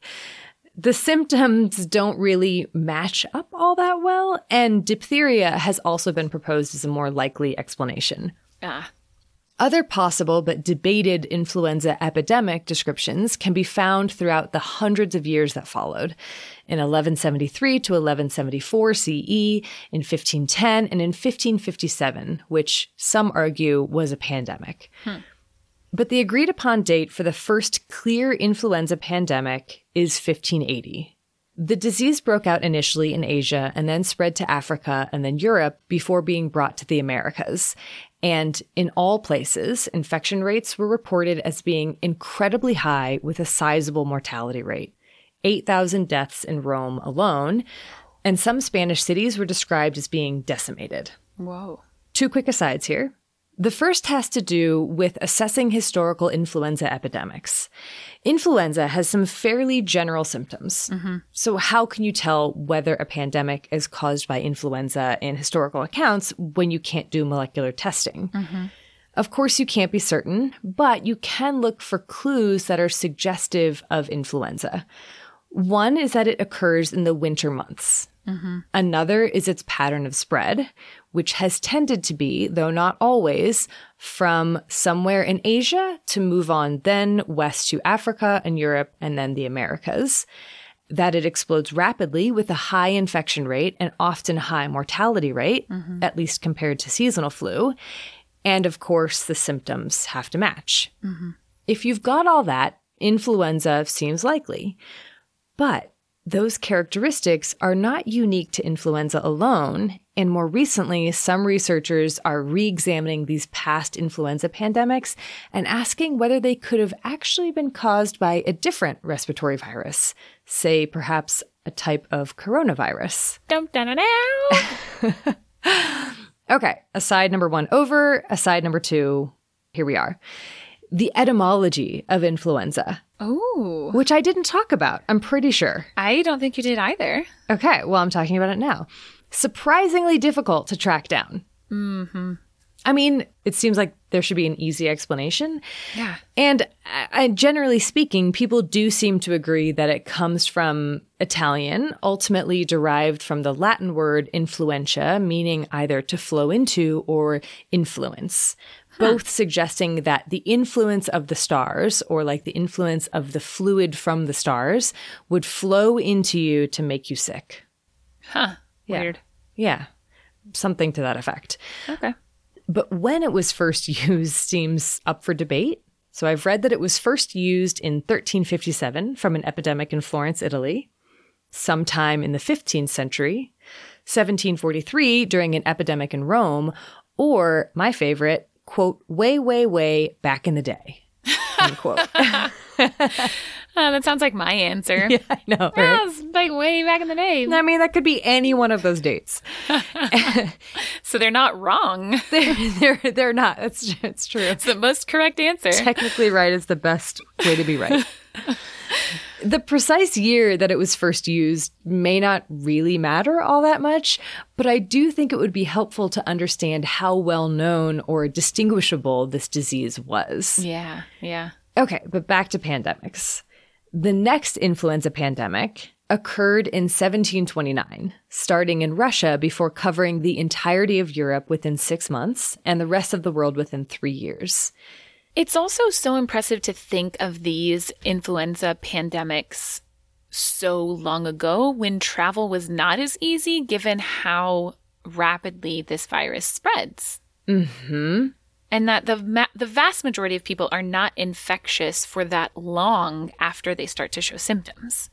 the symptoms don't really match up all that well, and diphtheria has also been proposed as a more likely explanation. Ah. Other possible but debated influenza epidemic descriptions can be found throughout the hundreds of years that followed. In 1173 to 1174 CE, in 1510, and in 1557, which some argue was a pandemic. Hmm. But the agreed upon date for the first clear influenza pandemic is 1580. The disease broke out initially in Asia and then spread to Africa and then Europe before being brought to the Americas. And in all places, infection rates were reported as being incredibly high with a sizable mortality rate 8,000 deaths in Rome alone. And some Spanish cities were described as being decimated. Whoa. Two quick asides here. The first has to do with assessing historical influenza epidemics. Influenza has some fairly general symptoms. Mm-hmm. So, how can you tell whether a pandemic is caused by influenza in historical accounts when you can't do molecular testing? Mm-hmm. Of course, you can't be certain, but you can look for clues that are suggestive of influenza. One is that it occurs in the winter months. Mm-hmm. Another is its pattern of spread, which has tended to be, though not always, from somewhere in Asia to move on then west to Africa and Europe and then the Americas. That it explodes rapidly with a high infection rate and often high mortality rate, mm-hmm. at least compared to seasonal flu. And of course, the symptoms have to match. Mm-hmm. If you've got all that, influenza seems likely. But those characteristics are not unique to influenza alone, and more recently, some researchers are re examining these past influenza pandemics and asking whether they could have actually been caused by a different respiratory virus, say perhaps a type of coronavirus. Dum, *laughs* okay, aside number one over, aside number two, here we are. The etymology of influenza. Oh. Which I didn't talk about, I'm pretty sure. I don't think you did either. Okay, well, I'm talking about it now. Surprisingly difficult to track down. Mm-hmm. I mean, it seems like there should be an easy explanation. Yeah. And uh, generally speaking, people do seem to agree that it comes from Italian, ultimately derived from the Latin word influentia, meaning either to flow into or influence. Huh. Both suggesting that the influence of the stars, or like the influence of the fluid from the stars, would flow into you to make you sick. Huh. Yeah. Weird. Yeah. Something to that effect. Okay. But when it was first *laughs* used seems up for debate. So I've read that it was first used in 1357 from an epidemic in Florence, Italy, sometime in the 15th century, 1743 during an epidemic in Rome, or my favorite, quote, way, way, way back in the day. *laughs* *laughs* Oh, that sounds like my answer. *laughs* Yeah, I know. Right? Yeah, like way back in the day. I mean, that could be any one of those dates. *laughs* *laughs* so they're not wrong. they're, they're, they're not. It's, it's true. It's the most correct answer. Technically right is the best way to be right. the precise year that it was first used may not really matter all that much, but I do think it would be helpful to understand how well known or distinguishable this disease was. Yeah, yeah. Okay, but back to pandemics. The next influenza pandemic occurred in 1729, starting in Russia before covering the entirety of Europe within six months and the rest of the world within three years. It's also so impressive to think of these influenza pandemics so long ago when travel was not as easy, given how rapidly this virus spreads. Hmm and that the ma- the vast majority of people are not infectious for that long after they start to show symptoms.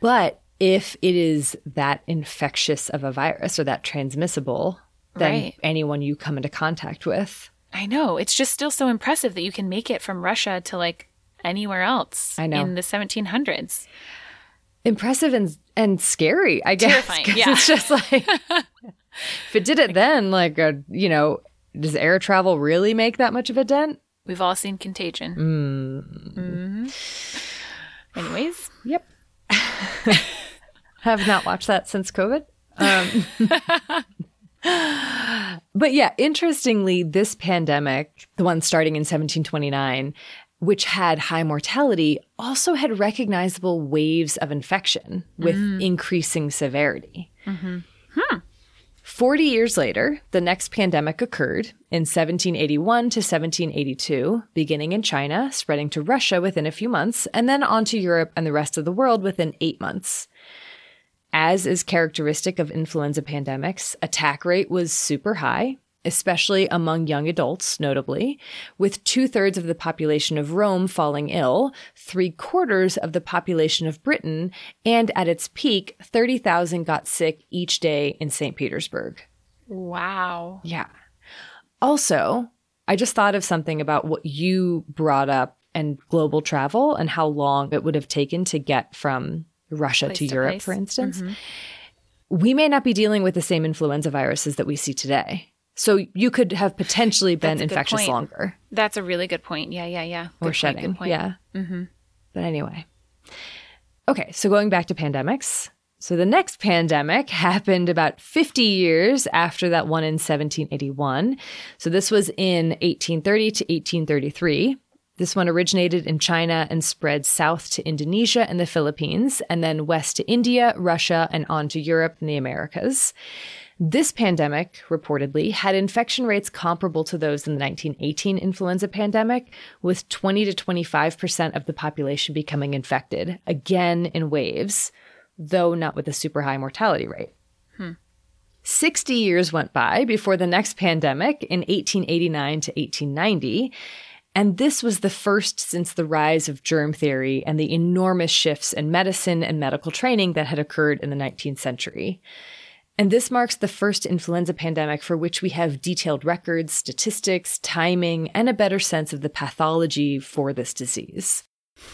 But if it is that infectious of a virus or that transmissible, then right. anyone you come into contact with. I know. It's just still so impressive that you can make it from Russia to like anywhere else I know. in the 1700s. Impressive and and scary, I guess. Terrifying. Yeah. It's just like *laughs* if it did it then, like a, uh, you know, does air travel really make that much of a dent? We've all seen Contagion. Mm. Mm-hmm. Anyways. Yep. *laughs* Have not watched that since COVID. Um, *laughs* but yeah, interestingly, this pandemic, the one starting in 1729, which had high mortality, also had recognizable waves of infection with mm. increasing severity. Mm-hmm. Hmm. 40 years later, the next pandemic occurred in 1781 to 1782, beginning in China, spreading to Russia within a few months, and then on to Europe and the rest of the world within eight months. As is characteristic of influenza pandemics, attack rate was super high, especially among young adults, notably, with two thirds of the population of Rome falling ill, three quarters of the population of Britain, and at its peak, 30,000 got sick each day in St. Petersburg. Wow. Yeah. Also, I just thought of something about what you brought up and global travel and how long it would have taken to get from Russia place to, to Europe, for instance. Mm-hmm. We may not be dealing with the same influenza viruses that we see today. So you could have potentially been infectious longer. That's a really good point. Yeah, yeah, yeah. Good or shedding. Point, yeah. Mm-hmm. But anyway. Okay, so going back to pandemics. So the next pandemic *laughs* happened about 50 years after that one in 1781. So this was in 1830 to 1833. This one originated in China and spread south to Indonesia and the Philippines, and then west to India, Russia, and on to Europe and the Americas. This pandemic, reportedly, had infection rates comparable to those in the 1918 influenza pandemic, with 20 to 25% of the population becoming infected, again in waves, though not with a super high mortality rate. Hmm. 60 years went by before the next pandemic in 1889 to 1890. And this was the first since the rise of germ theory and the enormous shifts in medicine and medical training that had occurred in the 19th century. And this marks the first influenza pandemic for which we have detailed records, statistics, timing, and a better sense of the pathology for this disease.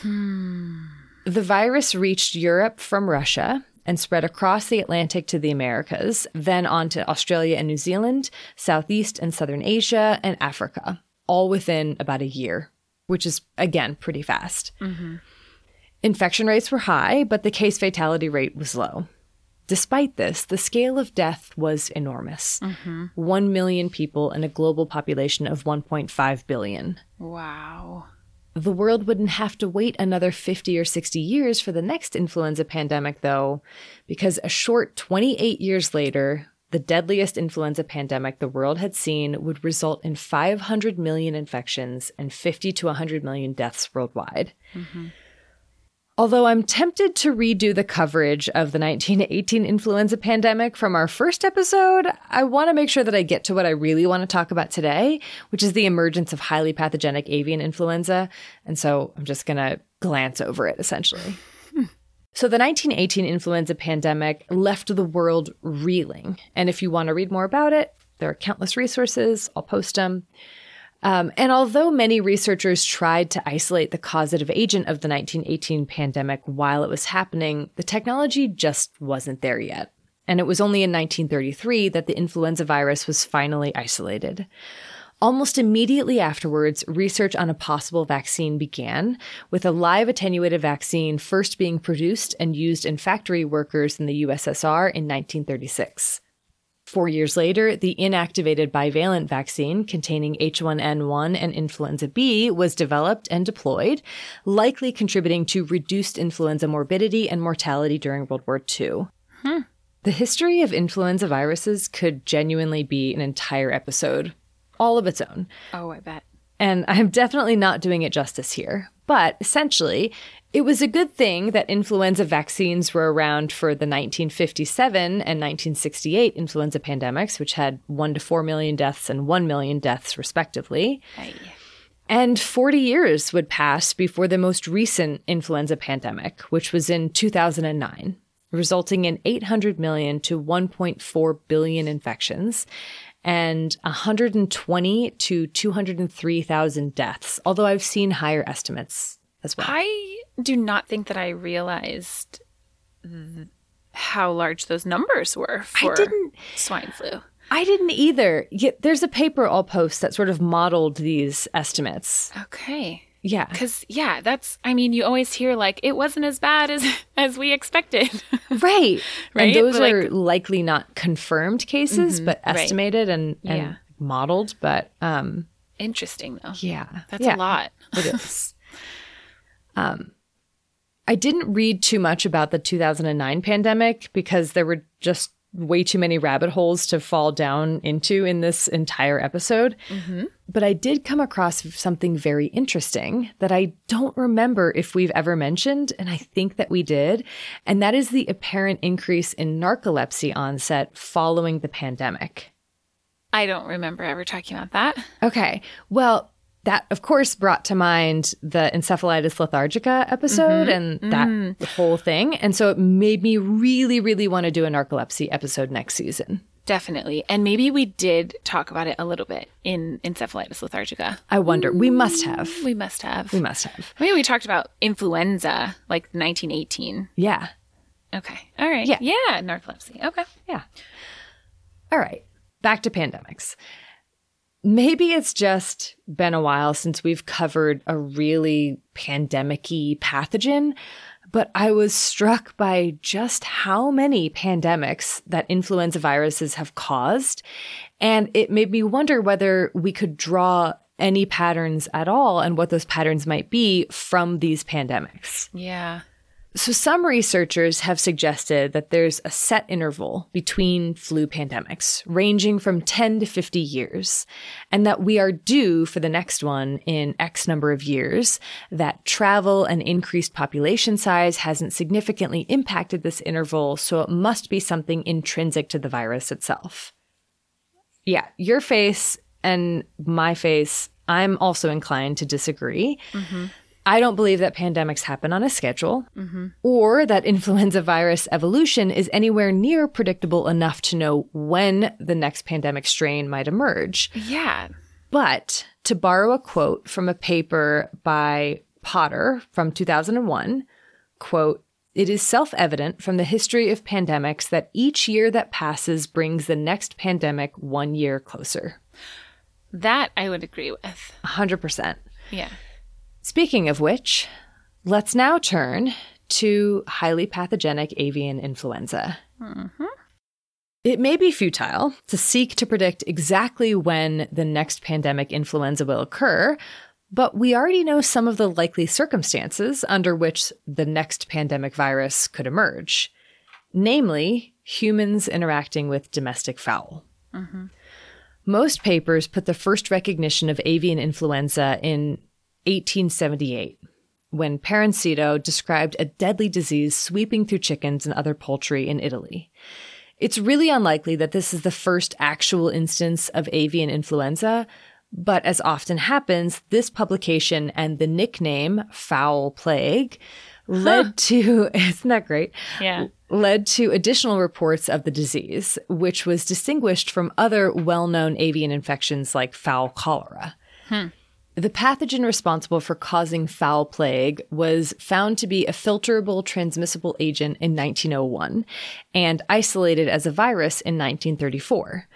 Hmm. The virus reached Europe from Russia and spread across the Atlantic to the Americas, then on to Australia and New Zealand, Southeast and Southern Asia, and Africa, all within about a year, which is, again, pretty fast. Mm-hmm. Infection rates were high, but the case fatality rate was low. Despite this, the scale of death was enormous mm-hmm. 1 million people in a global population of 1.5 billion. Wow. The world wouldn't have to wait another 50 or 60 years for the next influenza pandemic, though, because a short 28 years later, the deadliest influenza pandemic the world had seen would result in 500 million infections and 50 to 100 million deaths worldwide. Mm-hmm. Although I'm tempted to redo the coverage of the 1918 influenza pandemic from our first episode, I want to make sure that I get to what I really want to talk about today, which is the emergence of highly pathogenic avian influenza. And so I'm just going to glance over it essentially. So, the 1918 influenza pandemic left the world reeling. And if you want to read more about it, there are countless resources. I'll post them. Um, and although many researchers tried to isolate the causative agent of the 1918 pandemic while it was happening, the technology just wasn't there yet. And it was only in 1933 that the influenza virus was finally isolated. Almost immediately afterwards, research on a possible vaccine began, with a live attenuated vaccine first being produced and used in factory workers in the USSR in 1936. Four years later, the inactivated bivalent vaccine containing H1N1 and influenza B was developed and deployed, likely contributing to reduced influenza morbidity and mortality during World War II. Hmm. The history of influenza viruses could genuinely be an entire episode, all of its own. Oh, I bet. And I'm definitely not doing it justice here. But essentially, it was a good thing that influenza vaccines were around for the 1957 and 1968 influenza pandemics, which had 1 to 4 million deaths and 1 million deaths, respectively. Aye. And 40 years would pass before the most recent influenza pandemic, which was in 2009, resulting in 800 million to 1.4 billion infections and 120 to 203,000 deaths, although I've seen higher estimates as well. I do not think that I realized th- how large those numbers were for I didn't, swine flu. I didn't either. Yet there's a paper I'll post that sort of modeled these estimates. Okay. Yeah. Cuz yeah, that's I mean you always hear like it wasn't as bad as *laughs* as we expected. right. *laughs* right. And those but are like, likely not confirmed cases mm-hmm, but estimated right. and and yeah. modeled, but um interesting though. Yeah. That's yeah, a lot. it is. *laughs* Um, I didn't read too much about the 2009 pandemic because there were just way too many rabbit holes to fall down into in this entire episode. Mm-hmm. But I did come across something very interesting that I don't remember if we've ever mentioned, and I think that we did. And that is the apparent increase in narcolepsy onset following the pandemic. I don't remember ever talking about that. Okay. Well, that of course brought to mind the encephalitis lethargica episode mm-hmm. and that mm. whole thing. And so it made me really really want to do a narcolepsy episode next season. Definitely. And maybe we did talk about it a little bit in encephalitis lethargica. I wonder. We must have. We must have. We must have. Maybe we talked about influenza like 1918 yeah. Okay. All right. Yeah. Yeah narcolepsy. Okay. Yeah. All right. Back to pandemics Maybe it's just been a while since we've covered a really pandemicy pathogen, but I was struck by just how many pandemics that influenza viruses have caused. And it made me wonder whether we could draw any patterns at all and what those patterns might be from these pandemics. Yeah. So, some researchers have suggested that there's a set interval between flu pandemics, ranging from 10 to 50 years, and that we are due for the next one in X number of years, that travel and increased population size hasn't significantly impacted this interval, so it must be something intrinsic to the virus itself. Yeah, your face and my face, I'm also inclined to disagree. Mm-hmm. I don't believe that pandemics happen on a schedule mm-hmm. or that influenza virus evolution is anywhere near predictable enough to know when the next pandemic strain might emerge. Yeah. But to borrow a quote from a paper by Potter from 2001, quote, it is self evident from the history of pandemics that each year that passes brings the next pandemic one year closer. That I would agree with. 100%. Yeah. Speaking of which, let's now turn to highly pathogenic avian influenza. Mm-hmm. It may be futile to seek to predict exactly when the next pandemic influenza will occur, but we already know some of the likely circumstances under which the next pandemic virus could emerge, namely, humans interacting with domestic fowl. Mm-hmm. Most papers put the first recognition of avian influenza in 1878 when Perencito described a deadly disease sweeping through chickens and other poultry in Italy. It's really unlikely that this is the first actual instance of avian influenza, but as often happens, this publication and the nickname fowl plague led huh. to, *laughs* isn't that great? Yeah. Led to additional reports of the disease, which was distinguished from other well known avian infections like fowl cholera. Hmm. The pathogen responsible for causing foul plague was found to be a filterable transmissible agent in 1901 and isolated as a virus in 1934.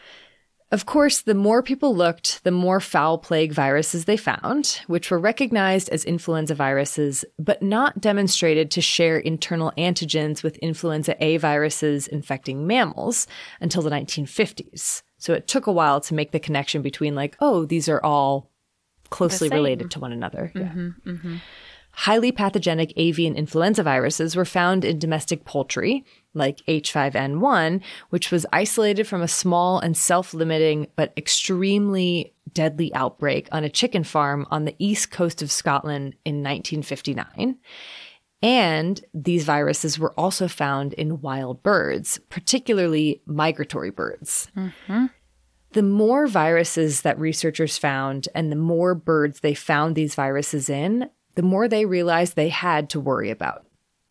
Of course, the more people looked, the more foul plague viruses they found, which were recognized as influenza viruses, but not demonstrated to share internal antigens with influenza A viruses infecting mammals until the 1950s. So it took a while to make the connection between, like, oh, these are all closely related to one another. Mm-hmm, yeah. mm-hmm. Highly pathogenic avian influenza viruses were found in domestic poultry, like H5N1, which was isolated from a small and self limiting but extremely deadly outbreak on a chicken farm on the east coast of Scotland in 1959. And these viruses were also found in wild birds, particularly migratory birds. Mm-hmm the more viruses that researchers found and the more birds they found these viruses in, the more they realized they had to worry about,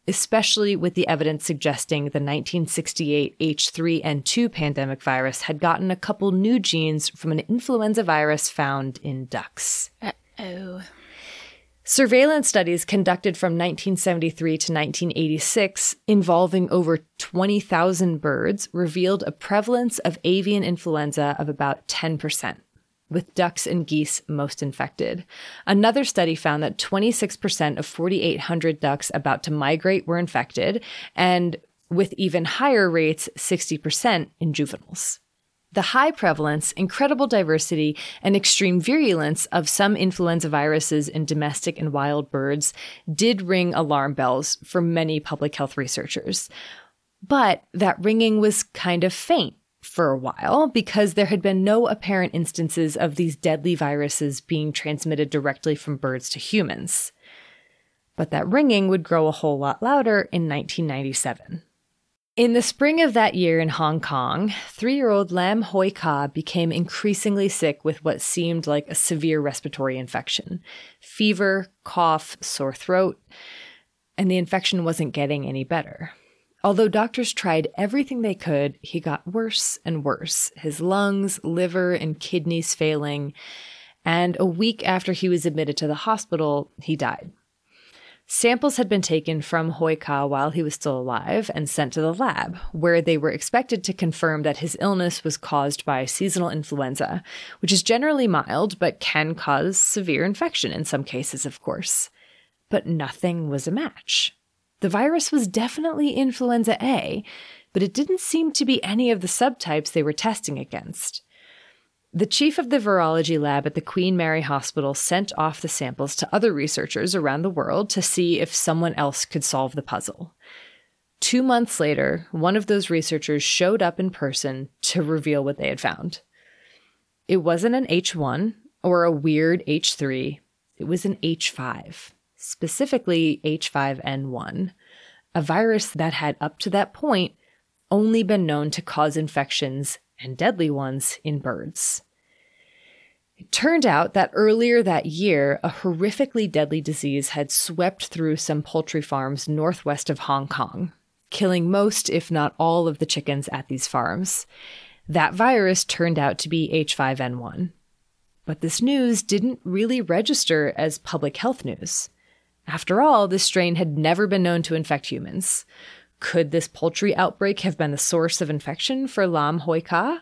especially with the evidence suggesting the 1968 H3N2 pandemic virus had gotten a couple new genes from an influenza virus found in ducks. Uh oh. Surveillance studies conducted from 1973 to 1986 involving over 20,000 birds revealed a prevalence of avian influenza of about 10%, with ducks and geese most infected. Another study found that 26% of 4,800 ducks about to migrate were infected, and with even higher rates, 60% in juveniles. The high prevalence, incredible diversity, and extreme virulence of some influenza viruses in domestic and wild birds did ring alarm bells for many public health researchers. But that ringing was kind of faint for a while because there had been no apparent instances of these deadly viruses being transmitted directly from birds to humans. But that ringing would grow a whole lot louder in 1997. In the spring of that year in Hong Kong, three year old Lam Hoi Ka became increasingly sick with what seemed like a severe respiratory infection fever, cough, sore throat, and the infection wasn't getting any better. Although doctors tried everything they could, he got worse and worse, his lungs, liver, and kidneys failing. And a week after he was admitted to the hospital, he died. Samples had been taken from Hoi Ka while he was still alive and sent to the lab, where they were expected to confirm that his illness was caused by seasonal influenza, which is generally mild but can cause severe infection in some cases, of course. But nothing was a match. The virus was definitely influenza A, but it didn't seem to be any of the subtypes they were testing against. The chief of the virology lab at the Queen Mary Hospital sent off the samples to other researchers around the world to see if someone else could solve the puzzle. Two months later, one of those researchers showed up in person to reveal what they had found. It wasn't an H1 or a weird H3, it was an H5, specifically H5N1, a virus that had up to that point only been known to cause infections and deadly ones in birds. It turned out that earlier that year, a horrifically deadly disease had swept through some poultry farms northwest of Hong Kong, killing most, if not all, of the chickens at these farms. That virus turned out to be H5N1. But this news didn't really register as public health news. After all, this strain had never been known to infect humans. Could this poultry outbreak have been the source of infection for Lam Hoi Ka?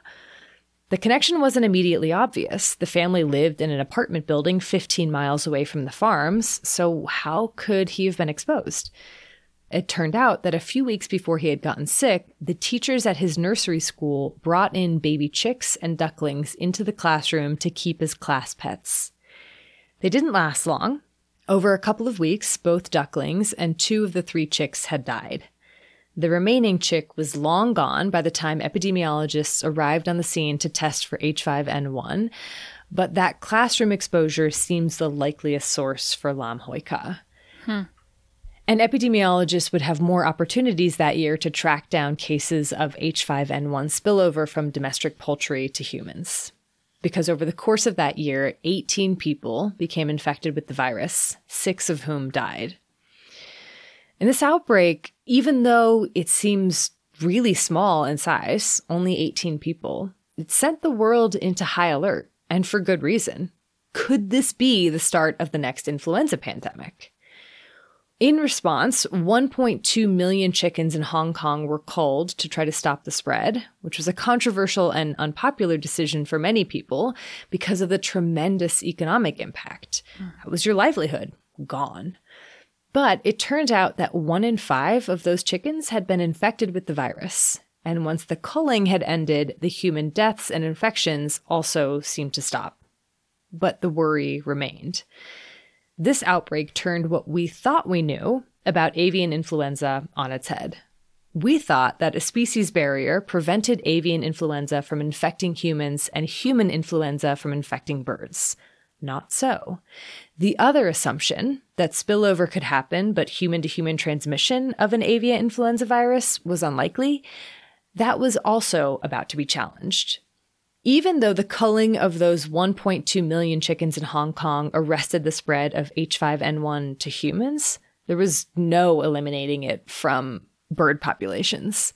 The connection wasn't immediately obvious. The family lived in an apartment building 15 miles away from the farms, so how could he have been exposed? It turned out that a few weeks before he had gotten sick, the teachers at his nursery school brought in baby chicks and ducklings into the classroom to keep as class pets. They didn't last long. Over a couple of weeks, both ducklings and two of the three chicks had died. The remaining chick was long gone by the time epidemiologists arrived on the scene to test for H5N1, but that classroom exposure seems the likeliest source for Lam Hoi Ka. Hmm. And epidemiologists would have more opportunities that year to track down cases of H5N1 spillover from domestic poultry to humans. Because over the course of that year, 18 people became infected with the virus, six of whom died. In this outbreak, even though it seems really small in size, only 18 people, it sent the world into high alert, and for good reason. Could this be the start of the next influenza pandemic? In response, 1.2 million chickens in Hong Kong were culled to try to stop the spread, which was a controversial and unpopular decision for many people because of the tremendous economic impact. Hmm. How was your livelihood? Gone. But it turned out that one in five of those chickens had been infected with the virus. And once the culling had ended, the human deaths and infections also seemed to stop. But the worry remained. This outbreak turned what we thought we knew about avian influenza on its head. We thought that a species barrier prevented avian influenza from infecting humans and human influenza from infecting birds. Not so. The other assumption, that spillover could happen but human to human transmission of an avian influenza virus was unlikely, that was also about to be challenged. Even though the culling of those 1.2 million chickens in Hong Kong arrested the spread of H5N1 to humans, there was no eliminating it from bird populations.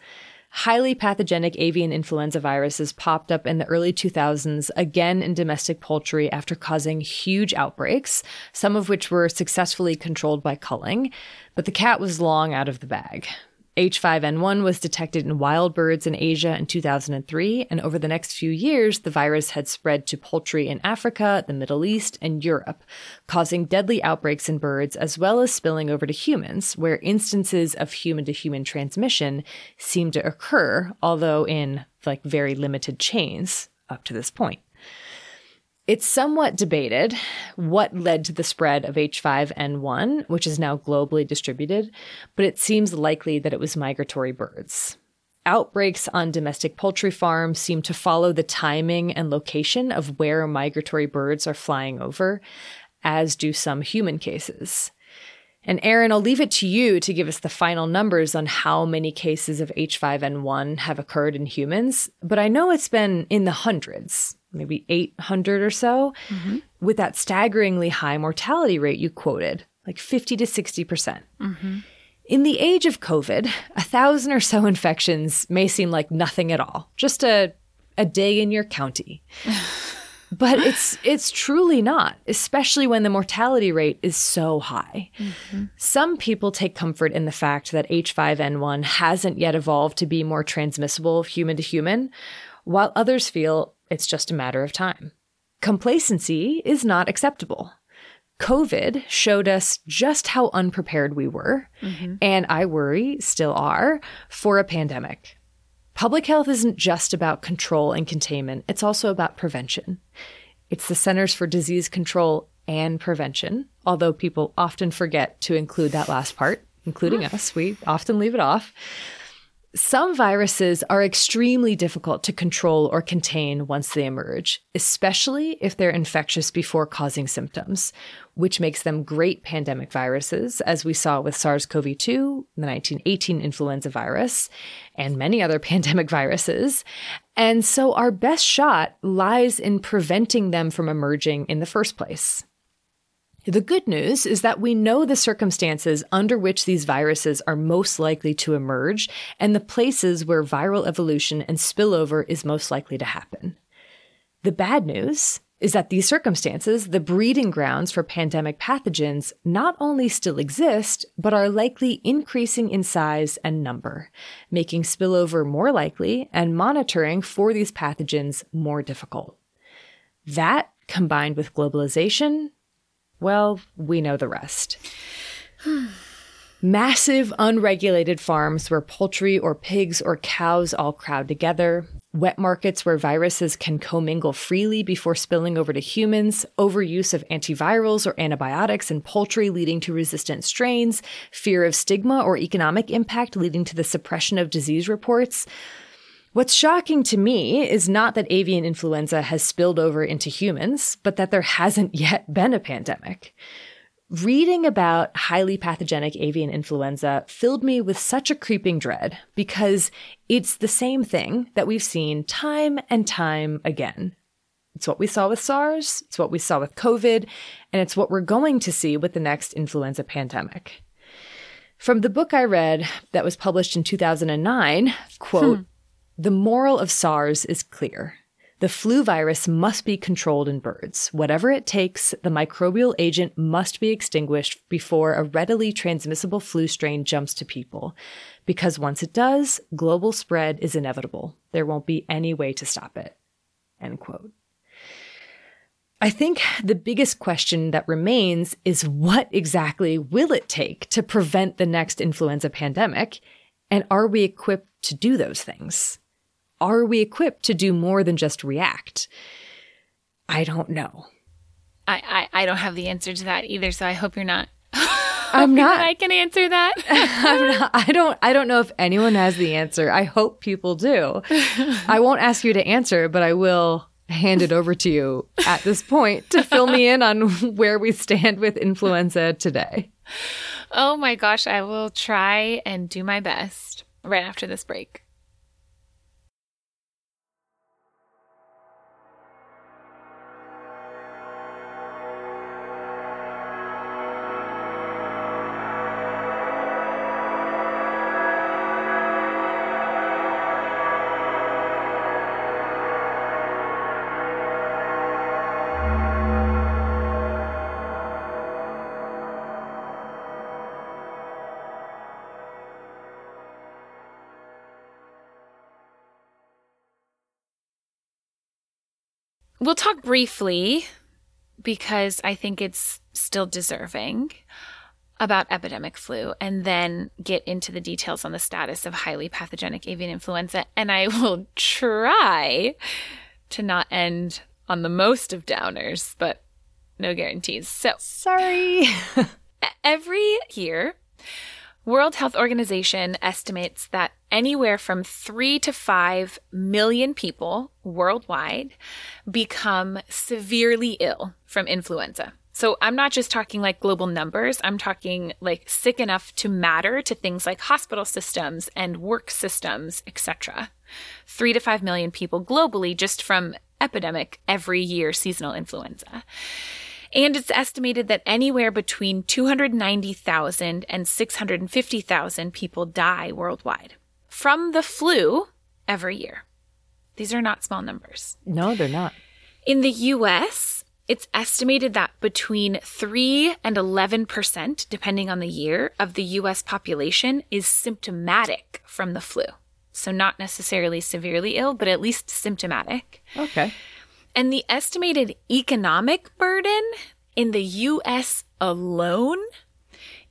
Highly pathogenic avian influenza viruses popped up in the early 2000s, again in domestic poultry after causing huge outbreaks, some of which were successfully controlled by culling, but the cat was long out of the bag. H5N1 was detected in wild birds in Asia in 2003, and over the next few years, the virus had spread to poultry in Africa, the Middle East, and Europe, causing deadly outbreaks in birds as well as spilling over to humans, where instances of human to human transmission seem to occur, although in like very limited chains up to this point. It's somewhat debated what led to the spread of H5N1, which is now globally distributed, but it seems likely that it was migratory birds. Outbreaks on domestic poultry farms seem to follow the timing and location of where migratory birds are flying over, as do some human cases. And Erin, I'll leave it to you to give us the final numbers on how many cases of H5N1 have occurred in humans, but I know it's been in the hundreds maybe 800 or so, mm-hmm. with that staggeringly high mortality rate you quoted, like 50 to 60%. percent mm-hmm. In the age of COVID, a thousand or so infections may seem like nothing at all, just a, a day in your county. *sighs* but it's it's truly not, especially when the mortality rate is so high. Mm-hmm. Some people take comfort in the fact that H5N1 hasn't yet evolved to be more transmissible human to human, while others feel it's just a matter of time. Complacency is not acceptable. COVID showed us just how unprepared we were, mm-hmm. and I worry still are, for a pandemic. Public health isn't just about control and containment, it's also about prevention. It's the Centers for Disease Control and Prevention, although people often forget to include that last part, including us. We often leave it off. Some viruses are extremely difficult to control or contain once they emerge, especially if they're infectious before causing symptoms, which makes them great pandemic viruses, as we saw with SARS CoV 2, the 1918 influenza virus, and many other *laughs* pandemic viruses. And so our best shot lies in preventing them from emerging in the first place. The good news is that we know the circumstances under which these viruses are most likely to emerge and the places where viral evolution and spillover is most likely to happen. The bad news is that these circumstances, the breeding grounds for pandemic pathogens, not only still exist, but are likely increasing in size and number, making spillover more likely and monitoring for these pathogens more difficult. That, combined with globalization, well, we know the rest. *sighs* Massive unregulated farms where poultry or pigs or cows all crowd together, wet markets where viruses can commingle freely before spilling over to humans, overuse of antivirals or antibiotics in poultry leading to resistant strains, fear of stigma or economic impact leading to the suppression of disease reports. What's shocking to me is not that avian influenza has spilled over into humans, but that there hasn't *laughs* yet been a pandemic. Reading about highly pathogenic avian influenza filled me with such a creeping dread because it's the same thing that we've seen time and time again. It's what we saw with SARS, it's what we saw with COVID, and it's what we're going to see with the next influenza pandemic. From the book I read that was published in 2009, quote, hmm. The moral of SARS is clear. The flu virus must be controlled in birds. Whatever it takes, the microbial agent must be extinguished before a readily transmissible flu strain jumps to people. Because once it does, global spread is inevitable. There won't be any way to stop it. End quote. I think the biggest question that remains is what exactly will it take to prevent the next influenza pandemic? And are we equipped to do those things? Are we equipped to do more than just react? I don't know. I, I, I don't have the answer to that either, so I hope you're not. I'm *laughs* not. I can answer that. *laughs* I'm not, I don't. I don't know if anyone has the answer. I hope people do. I won't ask you to answer, but I will hand it over to you at this point to fill me in on *laughs* where we stand with influenza today. Oh my gosh, I will try and do my best right after this break. We'll talk briefly because I think it's still deserving about epidemic flu and then get into the details on the status of highly pathogenic avian influenza. And I will try to not end on the most of downers, but no guarantees. So, sorry. *laughs* every year, World Health Organization estimates that anywhere from 3 to 5 million people worldwide become severely ill from influenza. So I'm not just talking like global numbers, I'm talking like sick enough to matter to things like hospital systems and work systems, etc. 3 to 5 million people globally just from epidemic every year seasonal influenza. And it's estimated that anywhere between 290,000 and 650,000 people die worldwide from the flu every year. These are not small numbers. No, they're not. In the US, it's estimated that between 3 and 11%, depending on the year, of the US population is symptomatic from the flu. So, not necessarily severely ill, but at least symptomatic. Okay. And the estimated economic burden in the US alone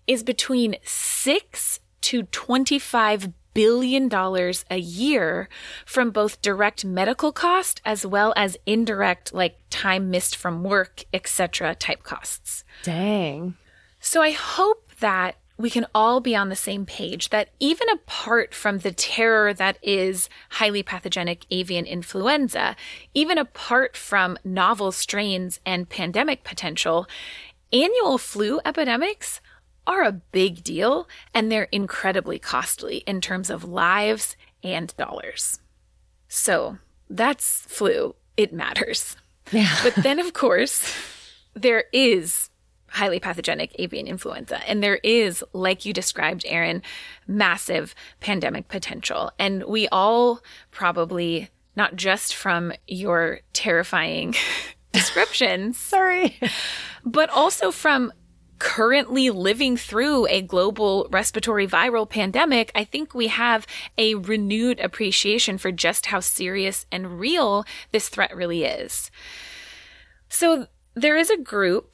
is between 6 to 25 billion dollars a year from both direct medical cost as well as indirect like time missed from work, etc. type costs. Dang. So I hope that we can all be on the same page that even apart from the terror that is highly pathogenic avian influenza, even apart from novel strains and pandemic potential, annual flu epidemics are a big deal and they're incredibly costly in terms of lives and dollars. So that's flu. It matters. Yeah. but then, of course, there is highly pathogenic avian influenza. And there is, like you described, Erin, massive pandemic potential. And we all probably, not just from your terrifying *laughs* descriptions, *laughs* sorry, but also from currently living through a global respiratory viral pandemic, I think we have a renewed appreciation for just how serious and real this threat really is. So, there is a group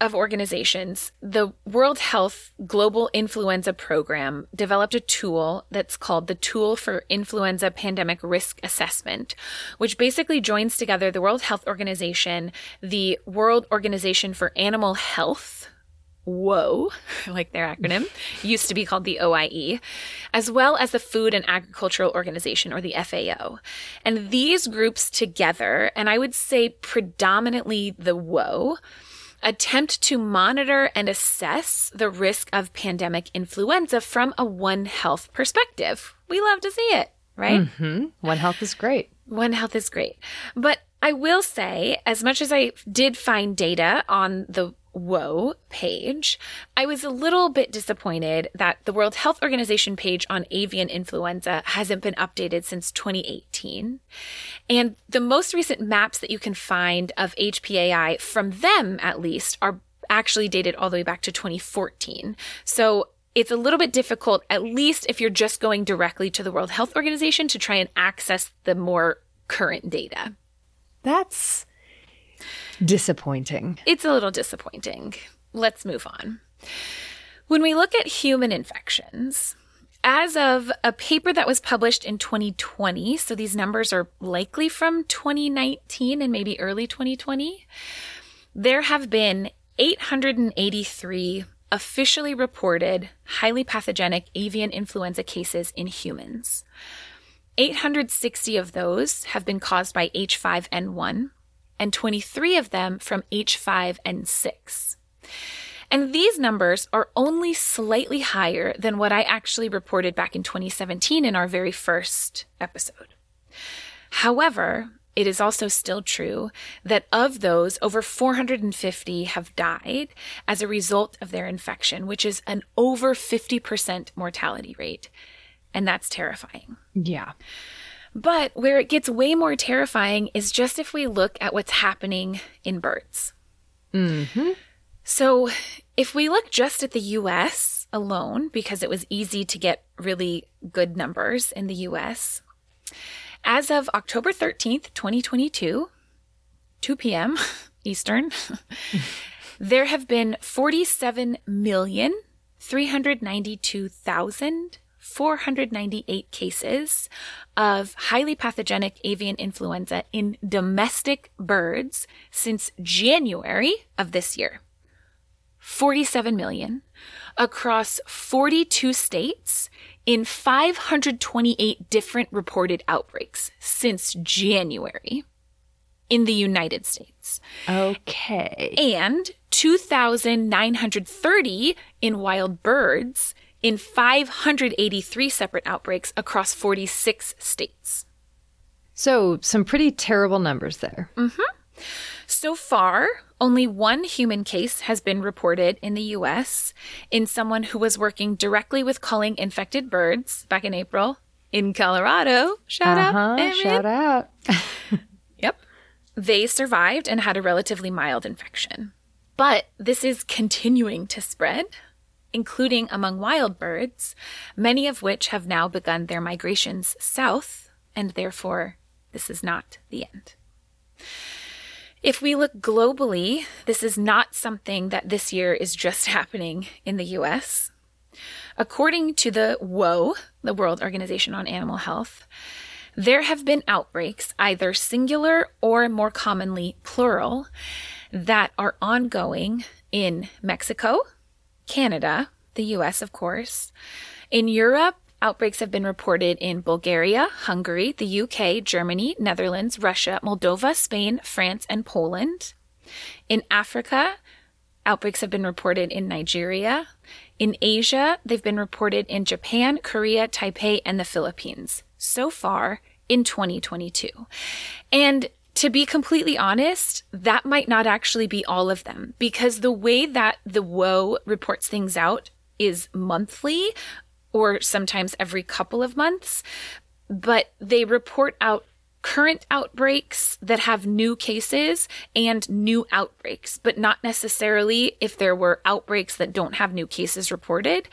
of organizations, the World Health Global Influenza Program developed a tool that's called the Tool for Influenza Pandemic Risk Assessment, which basically joins together the World Health Organization, the World Organization for Animal Health, WHOA, *laughs* like their acronym, *laughs* used to be called the OIE, as well as the Food and Agricultural Organization, or the FAO. And these groups together, and I would say predominantly the WHOA, attempt to monitor and assess the risk of pandemic influenza from a One Health perspective. We love to see it, right? Mm-hmm. One Health is great. One Health is great. But I will say, as much as I did find data on the WHOA page, I was a little bit disappointed that the World Health Organization page on avian influenza hasn't been updated since 2018. And the most recent maps that you can find of HPAI from them, at least, are actually dated all the way back to 2014. So it's a little bit difficult, at least if you're just going directly to the World Health Organization to try and access the more current data. That's disappointing. It's a little disappointing. Let's move on. When we look at human infections, as of a paper that was published in 2020, so these numbers are likely from 2019 and maybe early 2020, there have been 883 officially reported highly pathogenic avian influenza cases in humans. 860 of those have been caused by H5N1, and 23 of them from H5N6. And these numbers are only slightly higher than what I actually reported back in 2017 in our very first episode. However, it is also still true that of those, over 450 have died as a result of their infection, which is an over 50% mortality rate. And that's terrifying. Yeah. But where it gets way more terrifying is just if we look at what's happening in birds. Mm-hmm. So if we look just at the US alone, because it was easy to get really good numbers in the US, as of October 13th, 2022, 2 p.m. *laughs* Eastern, *laughs* there have been 47 million 392,000 498 cases of highly pathogenic avian influenza in domestic birds since January of this year. 47 million across 42 states in 528 different reported outbreaks since January in the United States. Okay. And 2,930 in wild birds in 583 separate outbreaks across 46 states. So, some pretty terrible numbers there. Mm-hmm. So far, only one human case has been reported in the US in someone who was working directly with culling infected birds back in April in Colorado. Shout uh-huh, out. Shout out. *laughs* yep. They survived and had a relatively mild infection. But this is continuing to spread including among wild birds, many of which have now begun their migrations south, and therefore this is not the end. If we look globally, this is not something that this year is just *laughs* happening in the US. According to the WHOA, the World Organization on Animal Health, there have been outbreaks, either singular or more commonly plural, that are ongoing in Mexico, Canada, the US, of course. In Europe, outbreaks have been reported in Bulgaria, Hungary, the UK, Germany, Netherlands, Russia, Moldova, Spain, France, and Poland. In Africa, outbreaks have been reported in Nigeria. In Asia, they've been reported in Japan, Korea, Taipei, and the Philippines so far in 2022. And to be completely honest, that might not actually be all of them because the way that the WHOA reports things out is monthly or sometimes every couple of months, but they report out current outbreaks that have new cases and new outbreaks, but not necessarily if there were outbreaks that don't have new cases reported.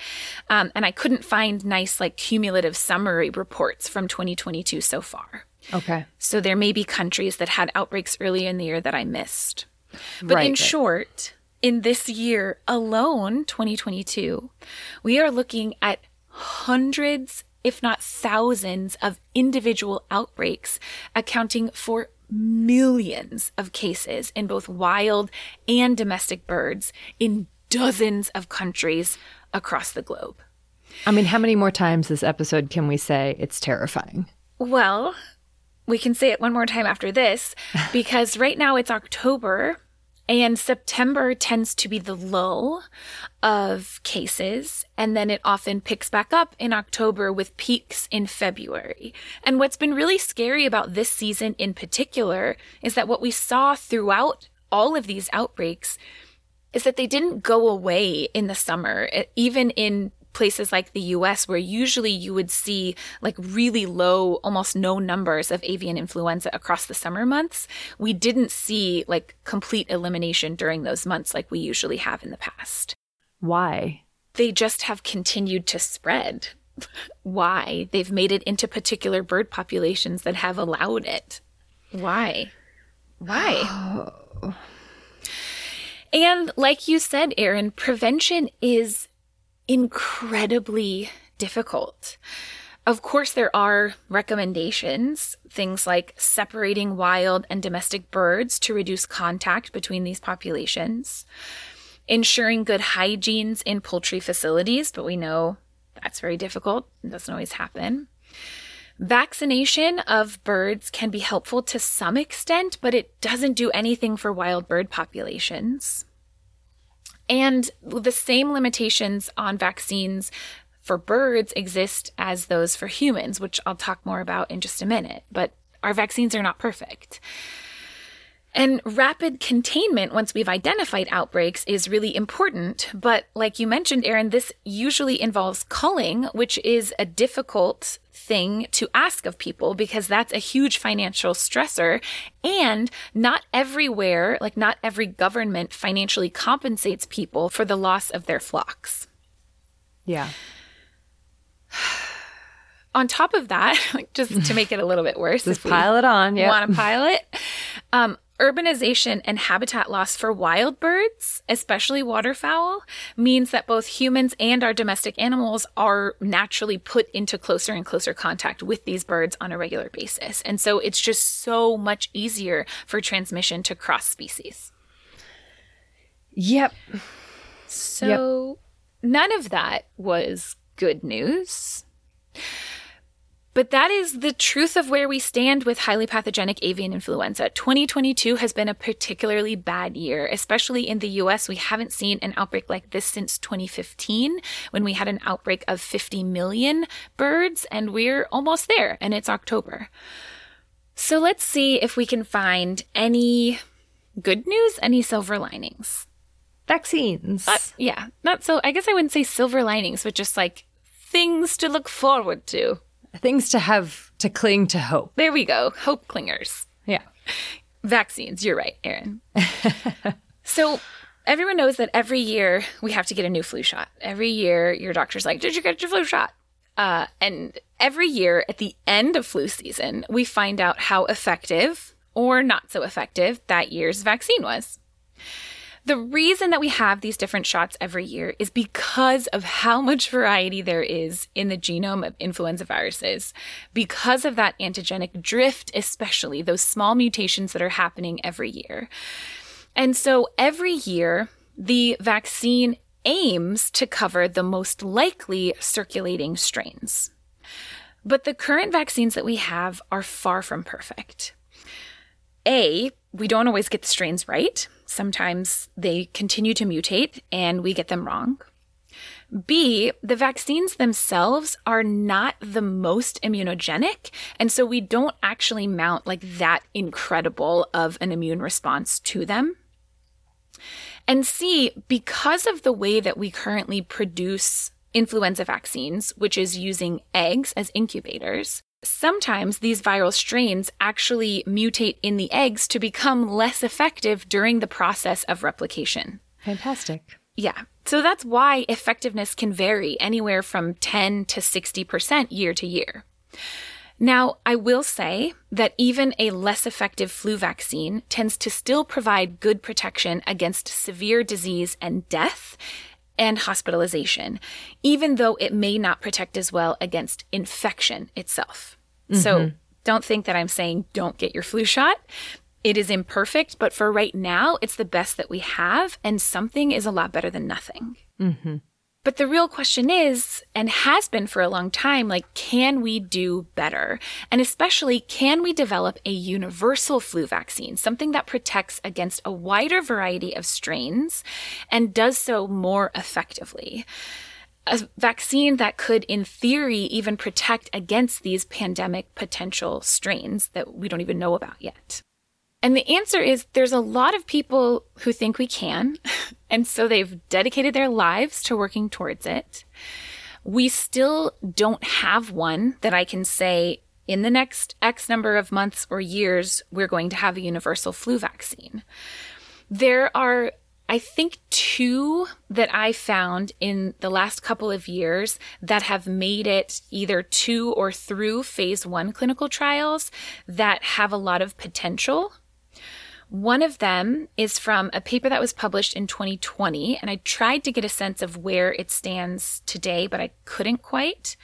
Um, and I couldn't find nice, like, cumulative summary reports from 2022 so far. Okay. So there may be countries that had outbreaks earlier in the year that I missed. But right, in right. short, in this year alone, 2022, we are looking at hundreds, if not thousands, of individual outbreaks, accounting for millions of cases in both wild and domestic birds in dozens of countries across the globe. I mean, how many more times this episode can we say it's terrifying? Well, we can say it one more time after this *laughs* because right now it's October and September tends to be the lull of cases, and then it often picks back up in October with peaks in February. And what's been really scary about this season in particular is that what we saw throughout all of these outbreaks is that they didn't go away in the summer, even in places like the US, where usually you would see like really low, almost no numbers of avian influenza across the summer months, we didn't see like complete elimination during those months like we usually have in the past. Why? They just have continued to spread. *laughs* Why? They've made it into particular bird populations that have allowed it. Why? Why? *sighs* And like you said, Erin, prevention is incredibly difficult. Of course, there are recommendations, things like separating wild and domestic birds to reduce contact between these populations, ensuring good hygienes in poultry facilities, but we know that's very difficult. It doesn't always happen. Vaccination of birds can be helpful to some extent, but it doesn't do anything for wild bird populations. And the same limitations on vaccines for birds exist as those for humans, which I'll talk more about in just a minute. But our vaccines are not perfect. And rapid containment, once we've identified outbreaks, is really important. But like you mentioned, Erin, this usually involves culling, which is a difficult thing to ask of people because that's a huge financial stressor. And not everywhere, like not every government financially compensates people for the loss of their flocks. Yeah. *sighs* On top of that, *laughs* like just to make it a little bit worse, just pile it on. Yeah, want to pile it. Um, urbanization and habitat loss for wild birds, especially waterfowl, means that both humans and our domestic animals are naturally put into closer and closer contact with these birds on a regular basis. And so it's just so much easier for transmission to cross species. Yep. So yep. none of that was good news. But that is the truth of where we stand with highly pathogenic avian influenza. 2022 has been a particularly bad year, especially in the US. We haven't seen an outbreak like this since 2015 when we had an outbreak of 50 million birds, and we're almost there, and it's October. So let's see if we can find any good news, any silver linings. Vaccines. But, yeah, not so, I guess I wouldn't say silver linings, but just like things to look forward to things to have to cling to hope. There we go. Hope clingers. Yeah. Vaccines. You're right, Erin. *laughs* so everyone knows that every year we have to get a new flu shot. Every year your doctor's like, Did you get your flu shot? Uh, and every year at the end of flu season, we find out how effective or not so effective that year's vaccine was. The reason that we have these different shots every year is because of how much variety there is in the genome of influenza viruses. Because of that antigenic drift, especially those small mutations that are happening every year. And so every year, the vaccine aims to cover the most likely circulating strains. But the current vaccines that we have are far from perfect. A, we don't always get the strains right. Sometimes they continue to mutate and we get them wrong. B, the vaccines themselves are not the most immunogenic. And so we don't actually mount like that incredible of an immune response to them. And C, because of the way that we currently produce influenza vaccines, which is using eggs as incubators, Sometimes these viral strains actually mutate in the eggs to become less effective during the process of replication. Fantastic. Yeah. So that's why effectiveness can vary anywhere from 10 to 60% year to year. Now, I will say that even a less effective flu vaccine tends to still provide good protection against severe disease and death and hospitalization, even though it may not protect as well against infection itself. Mm-hmm. So don't think that I'm saying don't get your flu shot. It is imperfect, but for right now, it's the best that we have, and something is a lot better than nothing. Mm-hmm. But the real question is, and has been for a long time, like, can we do better? And especially, can we develop a universal flu vaccine, something that protects against a wider variety of strains and does so more effectively? A vaccine that could, in theory, even protect against these pandemic potential strains that we don't even know about yet. And the answer is there's a lot of people who think we can. *laughs* And so they've dedicated their lives to working towards it. We still don't have one that I can say in the next X number of months or years, we're going to have a universal flu vaccine. There are, I think, two that I found in the last couple of years that have made it either to or through phase one clinical trials that have a lot of potential one of them is from a paper that was published in 2020, and I tried to get a sense of where it stands today, but I couldn't quite.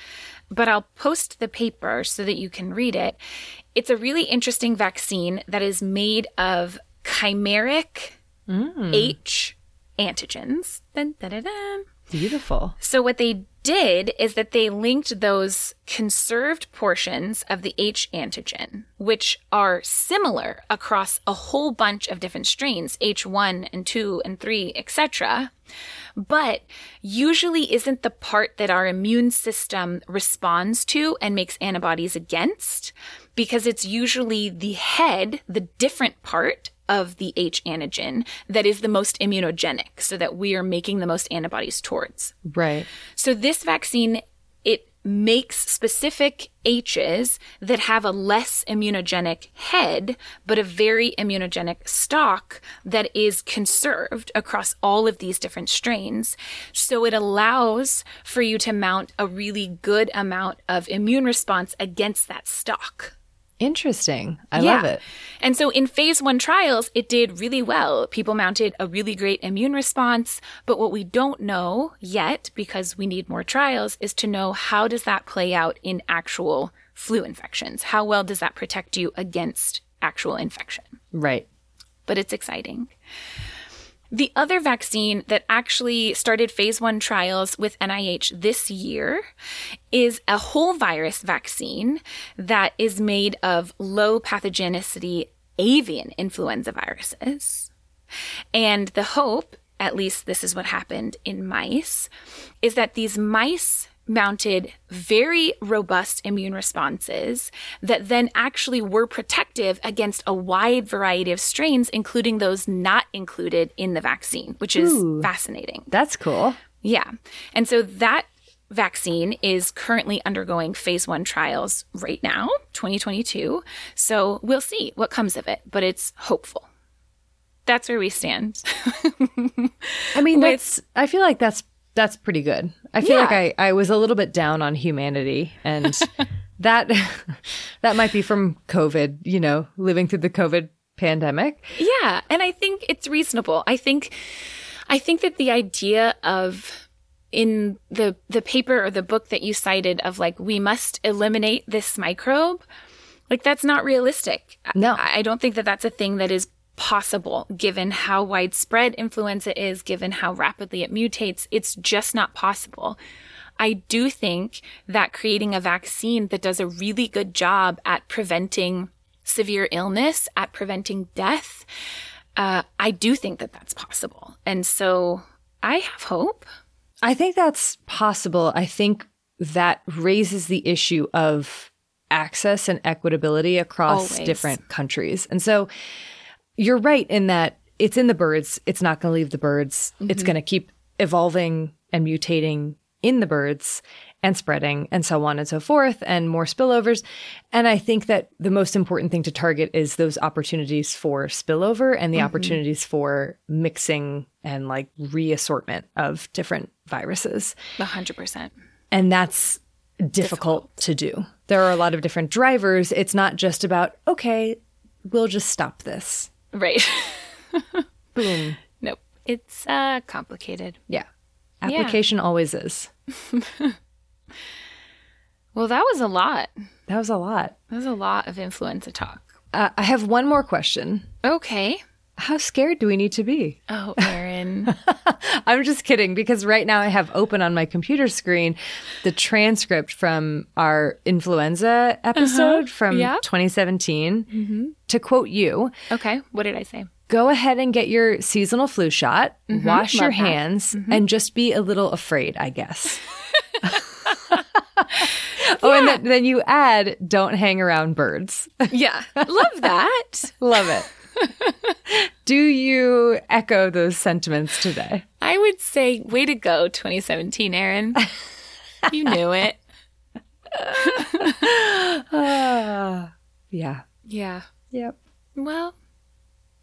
But I'll post the paper so that you can read it. It's a really interesting vaccine that is made of chimeric mm. H antigens. Dun, dun, dun, Beautiful. So, what they did is that they linked those conserved portions of the H antigen, which are similar across a whole bunch of different strains, H1 and 2 and 3, etc., but usually isn't the part that our immune system responds to and makes antibodies against, because it's usually the head, the different part of the H antigen that is the most immunogenic so that we are making the most antibodies towards. Right. So this vaccine it makes specific H's that have a less immunogenic head, but a very immunogenic stalk that is conserved across all of these different strains. So it allows for you to mount a really good amount of immune response against that stalk. Interesting. I yeah. love it. And so in phase one trials, it did really well. People mounted a really great immune response. But what we don't know yet, because we need more trials, is to know how does that play out in actual flu infections? How well does that protect you against actual infection? Right. But it's exciting. The other vaccine that actually started phase one trials with NIH this year is a whole virus vaccine that is made of low pathogenicity avian influenza viruses. And the hope, at least this is what happened in mice, is that these mice mounted very robust immune responses that then actually were protective against a wide variety of strains, including those not included in the vaccine, which is Ooh, fascinating. That's cool. Yeah. And so that vaccine is currently undergoing phase one trials right now, 2022. So we'll see what comes of it, but it's hopeful. That's where we stand. *laughs* I mean, that's, I feel like that's that's pretty good. I feel yeah. like I, I was a little bit down on humanity and *laughs* that *laughs* that might be from COVID, you know, living through the COVID pandemic. Yeah, and I think it's reasonable. I think I think that the idea of in the the paper or the book that you cited of like we must eliminate this microbe like that's not realistic. No. I, I don't think that that's a thing that is possible given how widespread influenza is, given how rapidly it mutates. It's just not possible. I do think that creating a vaccine that does a really good job at preventing severe illness, at preventing death, uh, I do think that that's possible. And so I have hope. I think that's possible. I think that raises the issue of access and equitability across Always. different countries. And so you're right in that it's in the birds. It's not going to leave the birds. Mm-hmm. It's going to keep evolving and mutating in the birds and spreading and so on and so forth and more spillovers. And I think that the most important thing to target is those opportunities for spillover and the mm-hmm. opportunities for mixing and like reassortment of different viruses. A hundred percent. And that's difficult, difficult to do. There are a lot of different drivers. It's not just about, okay, we'll just stop this. Right. *laughs* Boom. Nope. It's uh complicated. Yeah. Application yeah. always is. *laughs* well, that was a lot. That was a lot. That was a lot of influenza talk. Uh, I have one more question. Okay. How scared do we need to be? Oh, Erin. *laughs* I'm just kidding because right now I have open on my computer screen the transcript from our influenza episode uh-huh. from yeah. 2017. Mm-hmm. To quote you. Okay. What did I say? Go ahead and get your seasonal flu shot, mm-hmm. wash Love your hands, mm-hmm. and just be a little afraid, I guess. *laughs* *laughs* Oh, and then, then you add, don't hang around birds. yeah. Love that. Love it. *laughs* Do you echo those sentiments today? I would say, way to go, 2017, Erin. you knew it. uh, *laughs* yeah. Yeah. Yep. Well,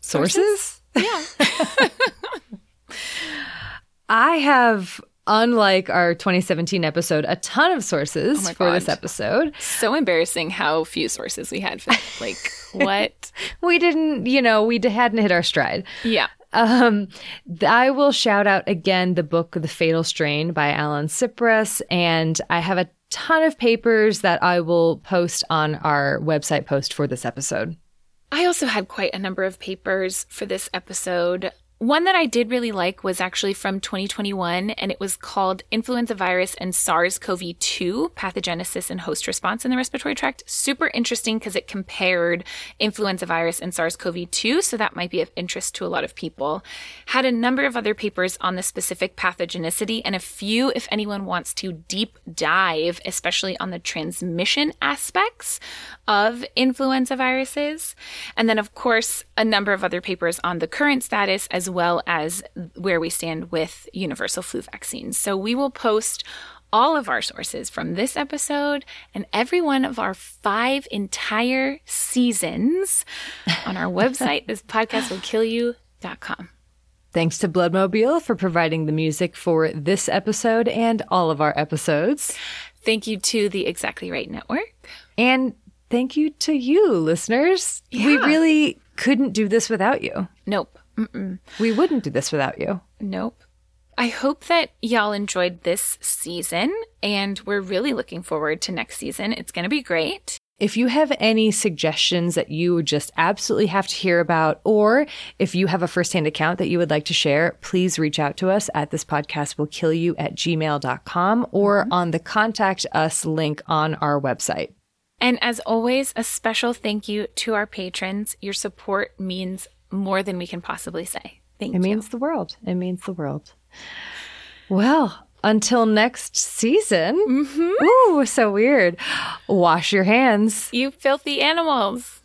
sources? sources? Yeah. *laughs* I have unlike our 2017 episode, a ton of sources oh for this episode. So embarrassing how few sources we had. For, like, *laughs* what? we didn't, you know, we hadn't hit our stride. Yeah. Um, I will shout out again the book The Fatal Strain by Alan Sipress, and I have a ton of papers that I will post on our website post for this episode. I also had quite a number of papers for this episode. One that I did really like was actually from 2021, and it was called Influenza Virus and SARS CoV 2 Pathogenesis and Host Response in the Respiratory Tract. Super interesting because it compared influenza virus and SARS CoV 2, so that might be of interest to a lot of people. Had a number of other papers on the specific pathogenicity, and a few if anyone wants to deep dive, especially on the transmission aspects of influenza viruses. And then, of course, a number of other papers on the current status as well as where we stand with universal flu vaccines. So we will post all of our sources from this episode and every one of our five entire seasons on our *laughs* website, this podcast will kill you.com. Thanks to Bloodmobile for providing the music for this episode and all of our episodes. Thank you to the Exactly Right Network. And thank you to you, listeners. Yeah. We really couldn't do this without you. Nope. Mm-mm. We wouldn't do this without you. Nope. I hope that y'all enjoyed this season, and we're really looking forward to next season. It's going to be great. If you have any suggestions that you just absolutely have to hear about, or if you have a firsthand account that you would like to share, please reach out to us at this podcast will kill you at gmail.com or mm-hmm. on the contact us link on our website. And as always, a special thank you to our patrons. Your support means more than we can possibly say. Thank it you. It means the world. It means the world. Well, until next season. Mm-hmm. Ooh, so weird. Wash your hands. You filthy animals.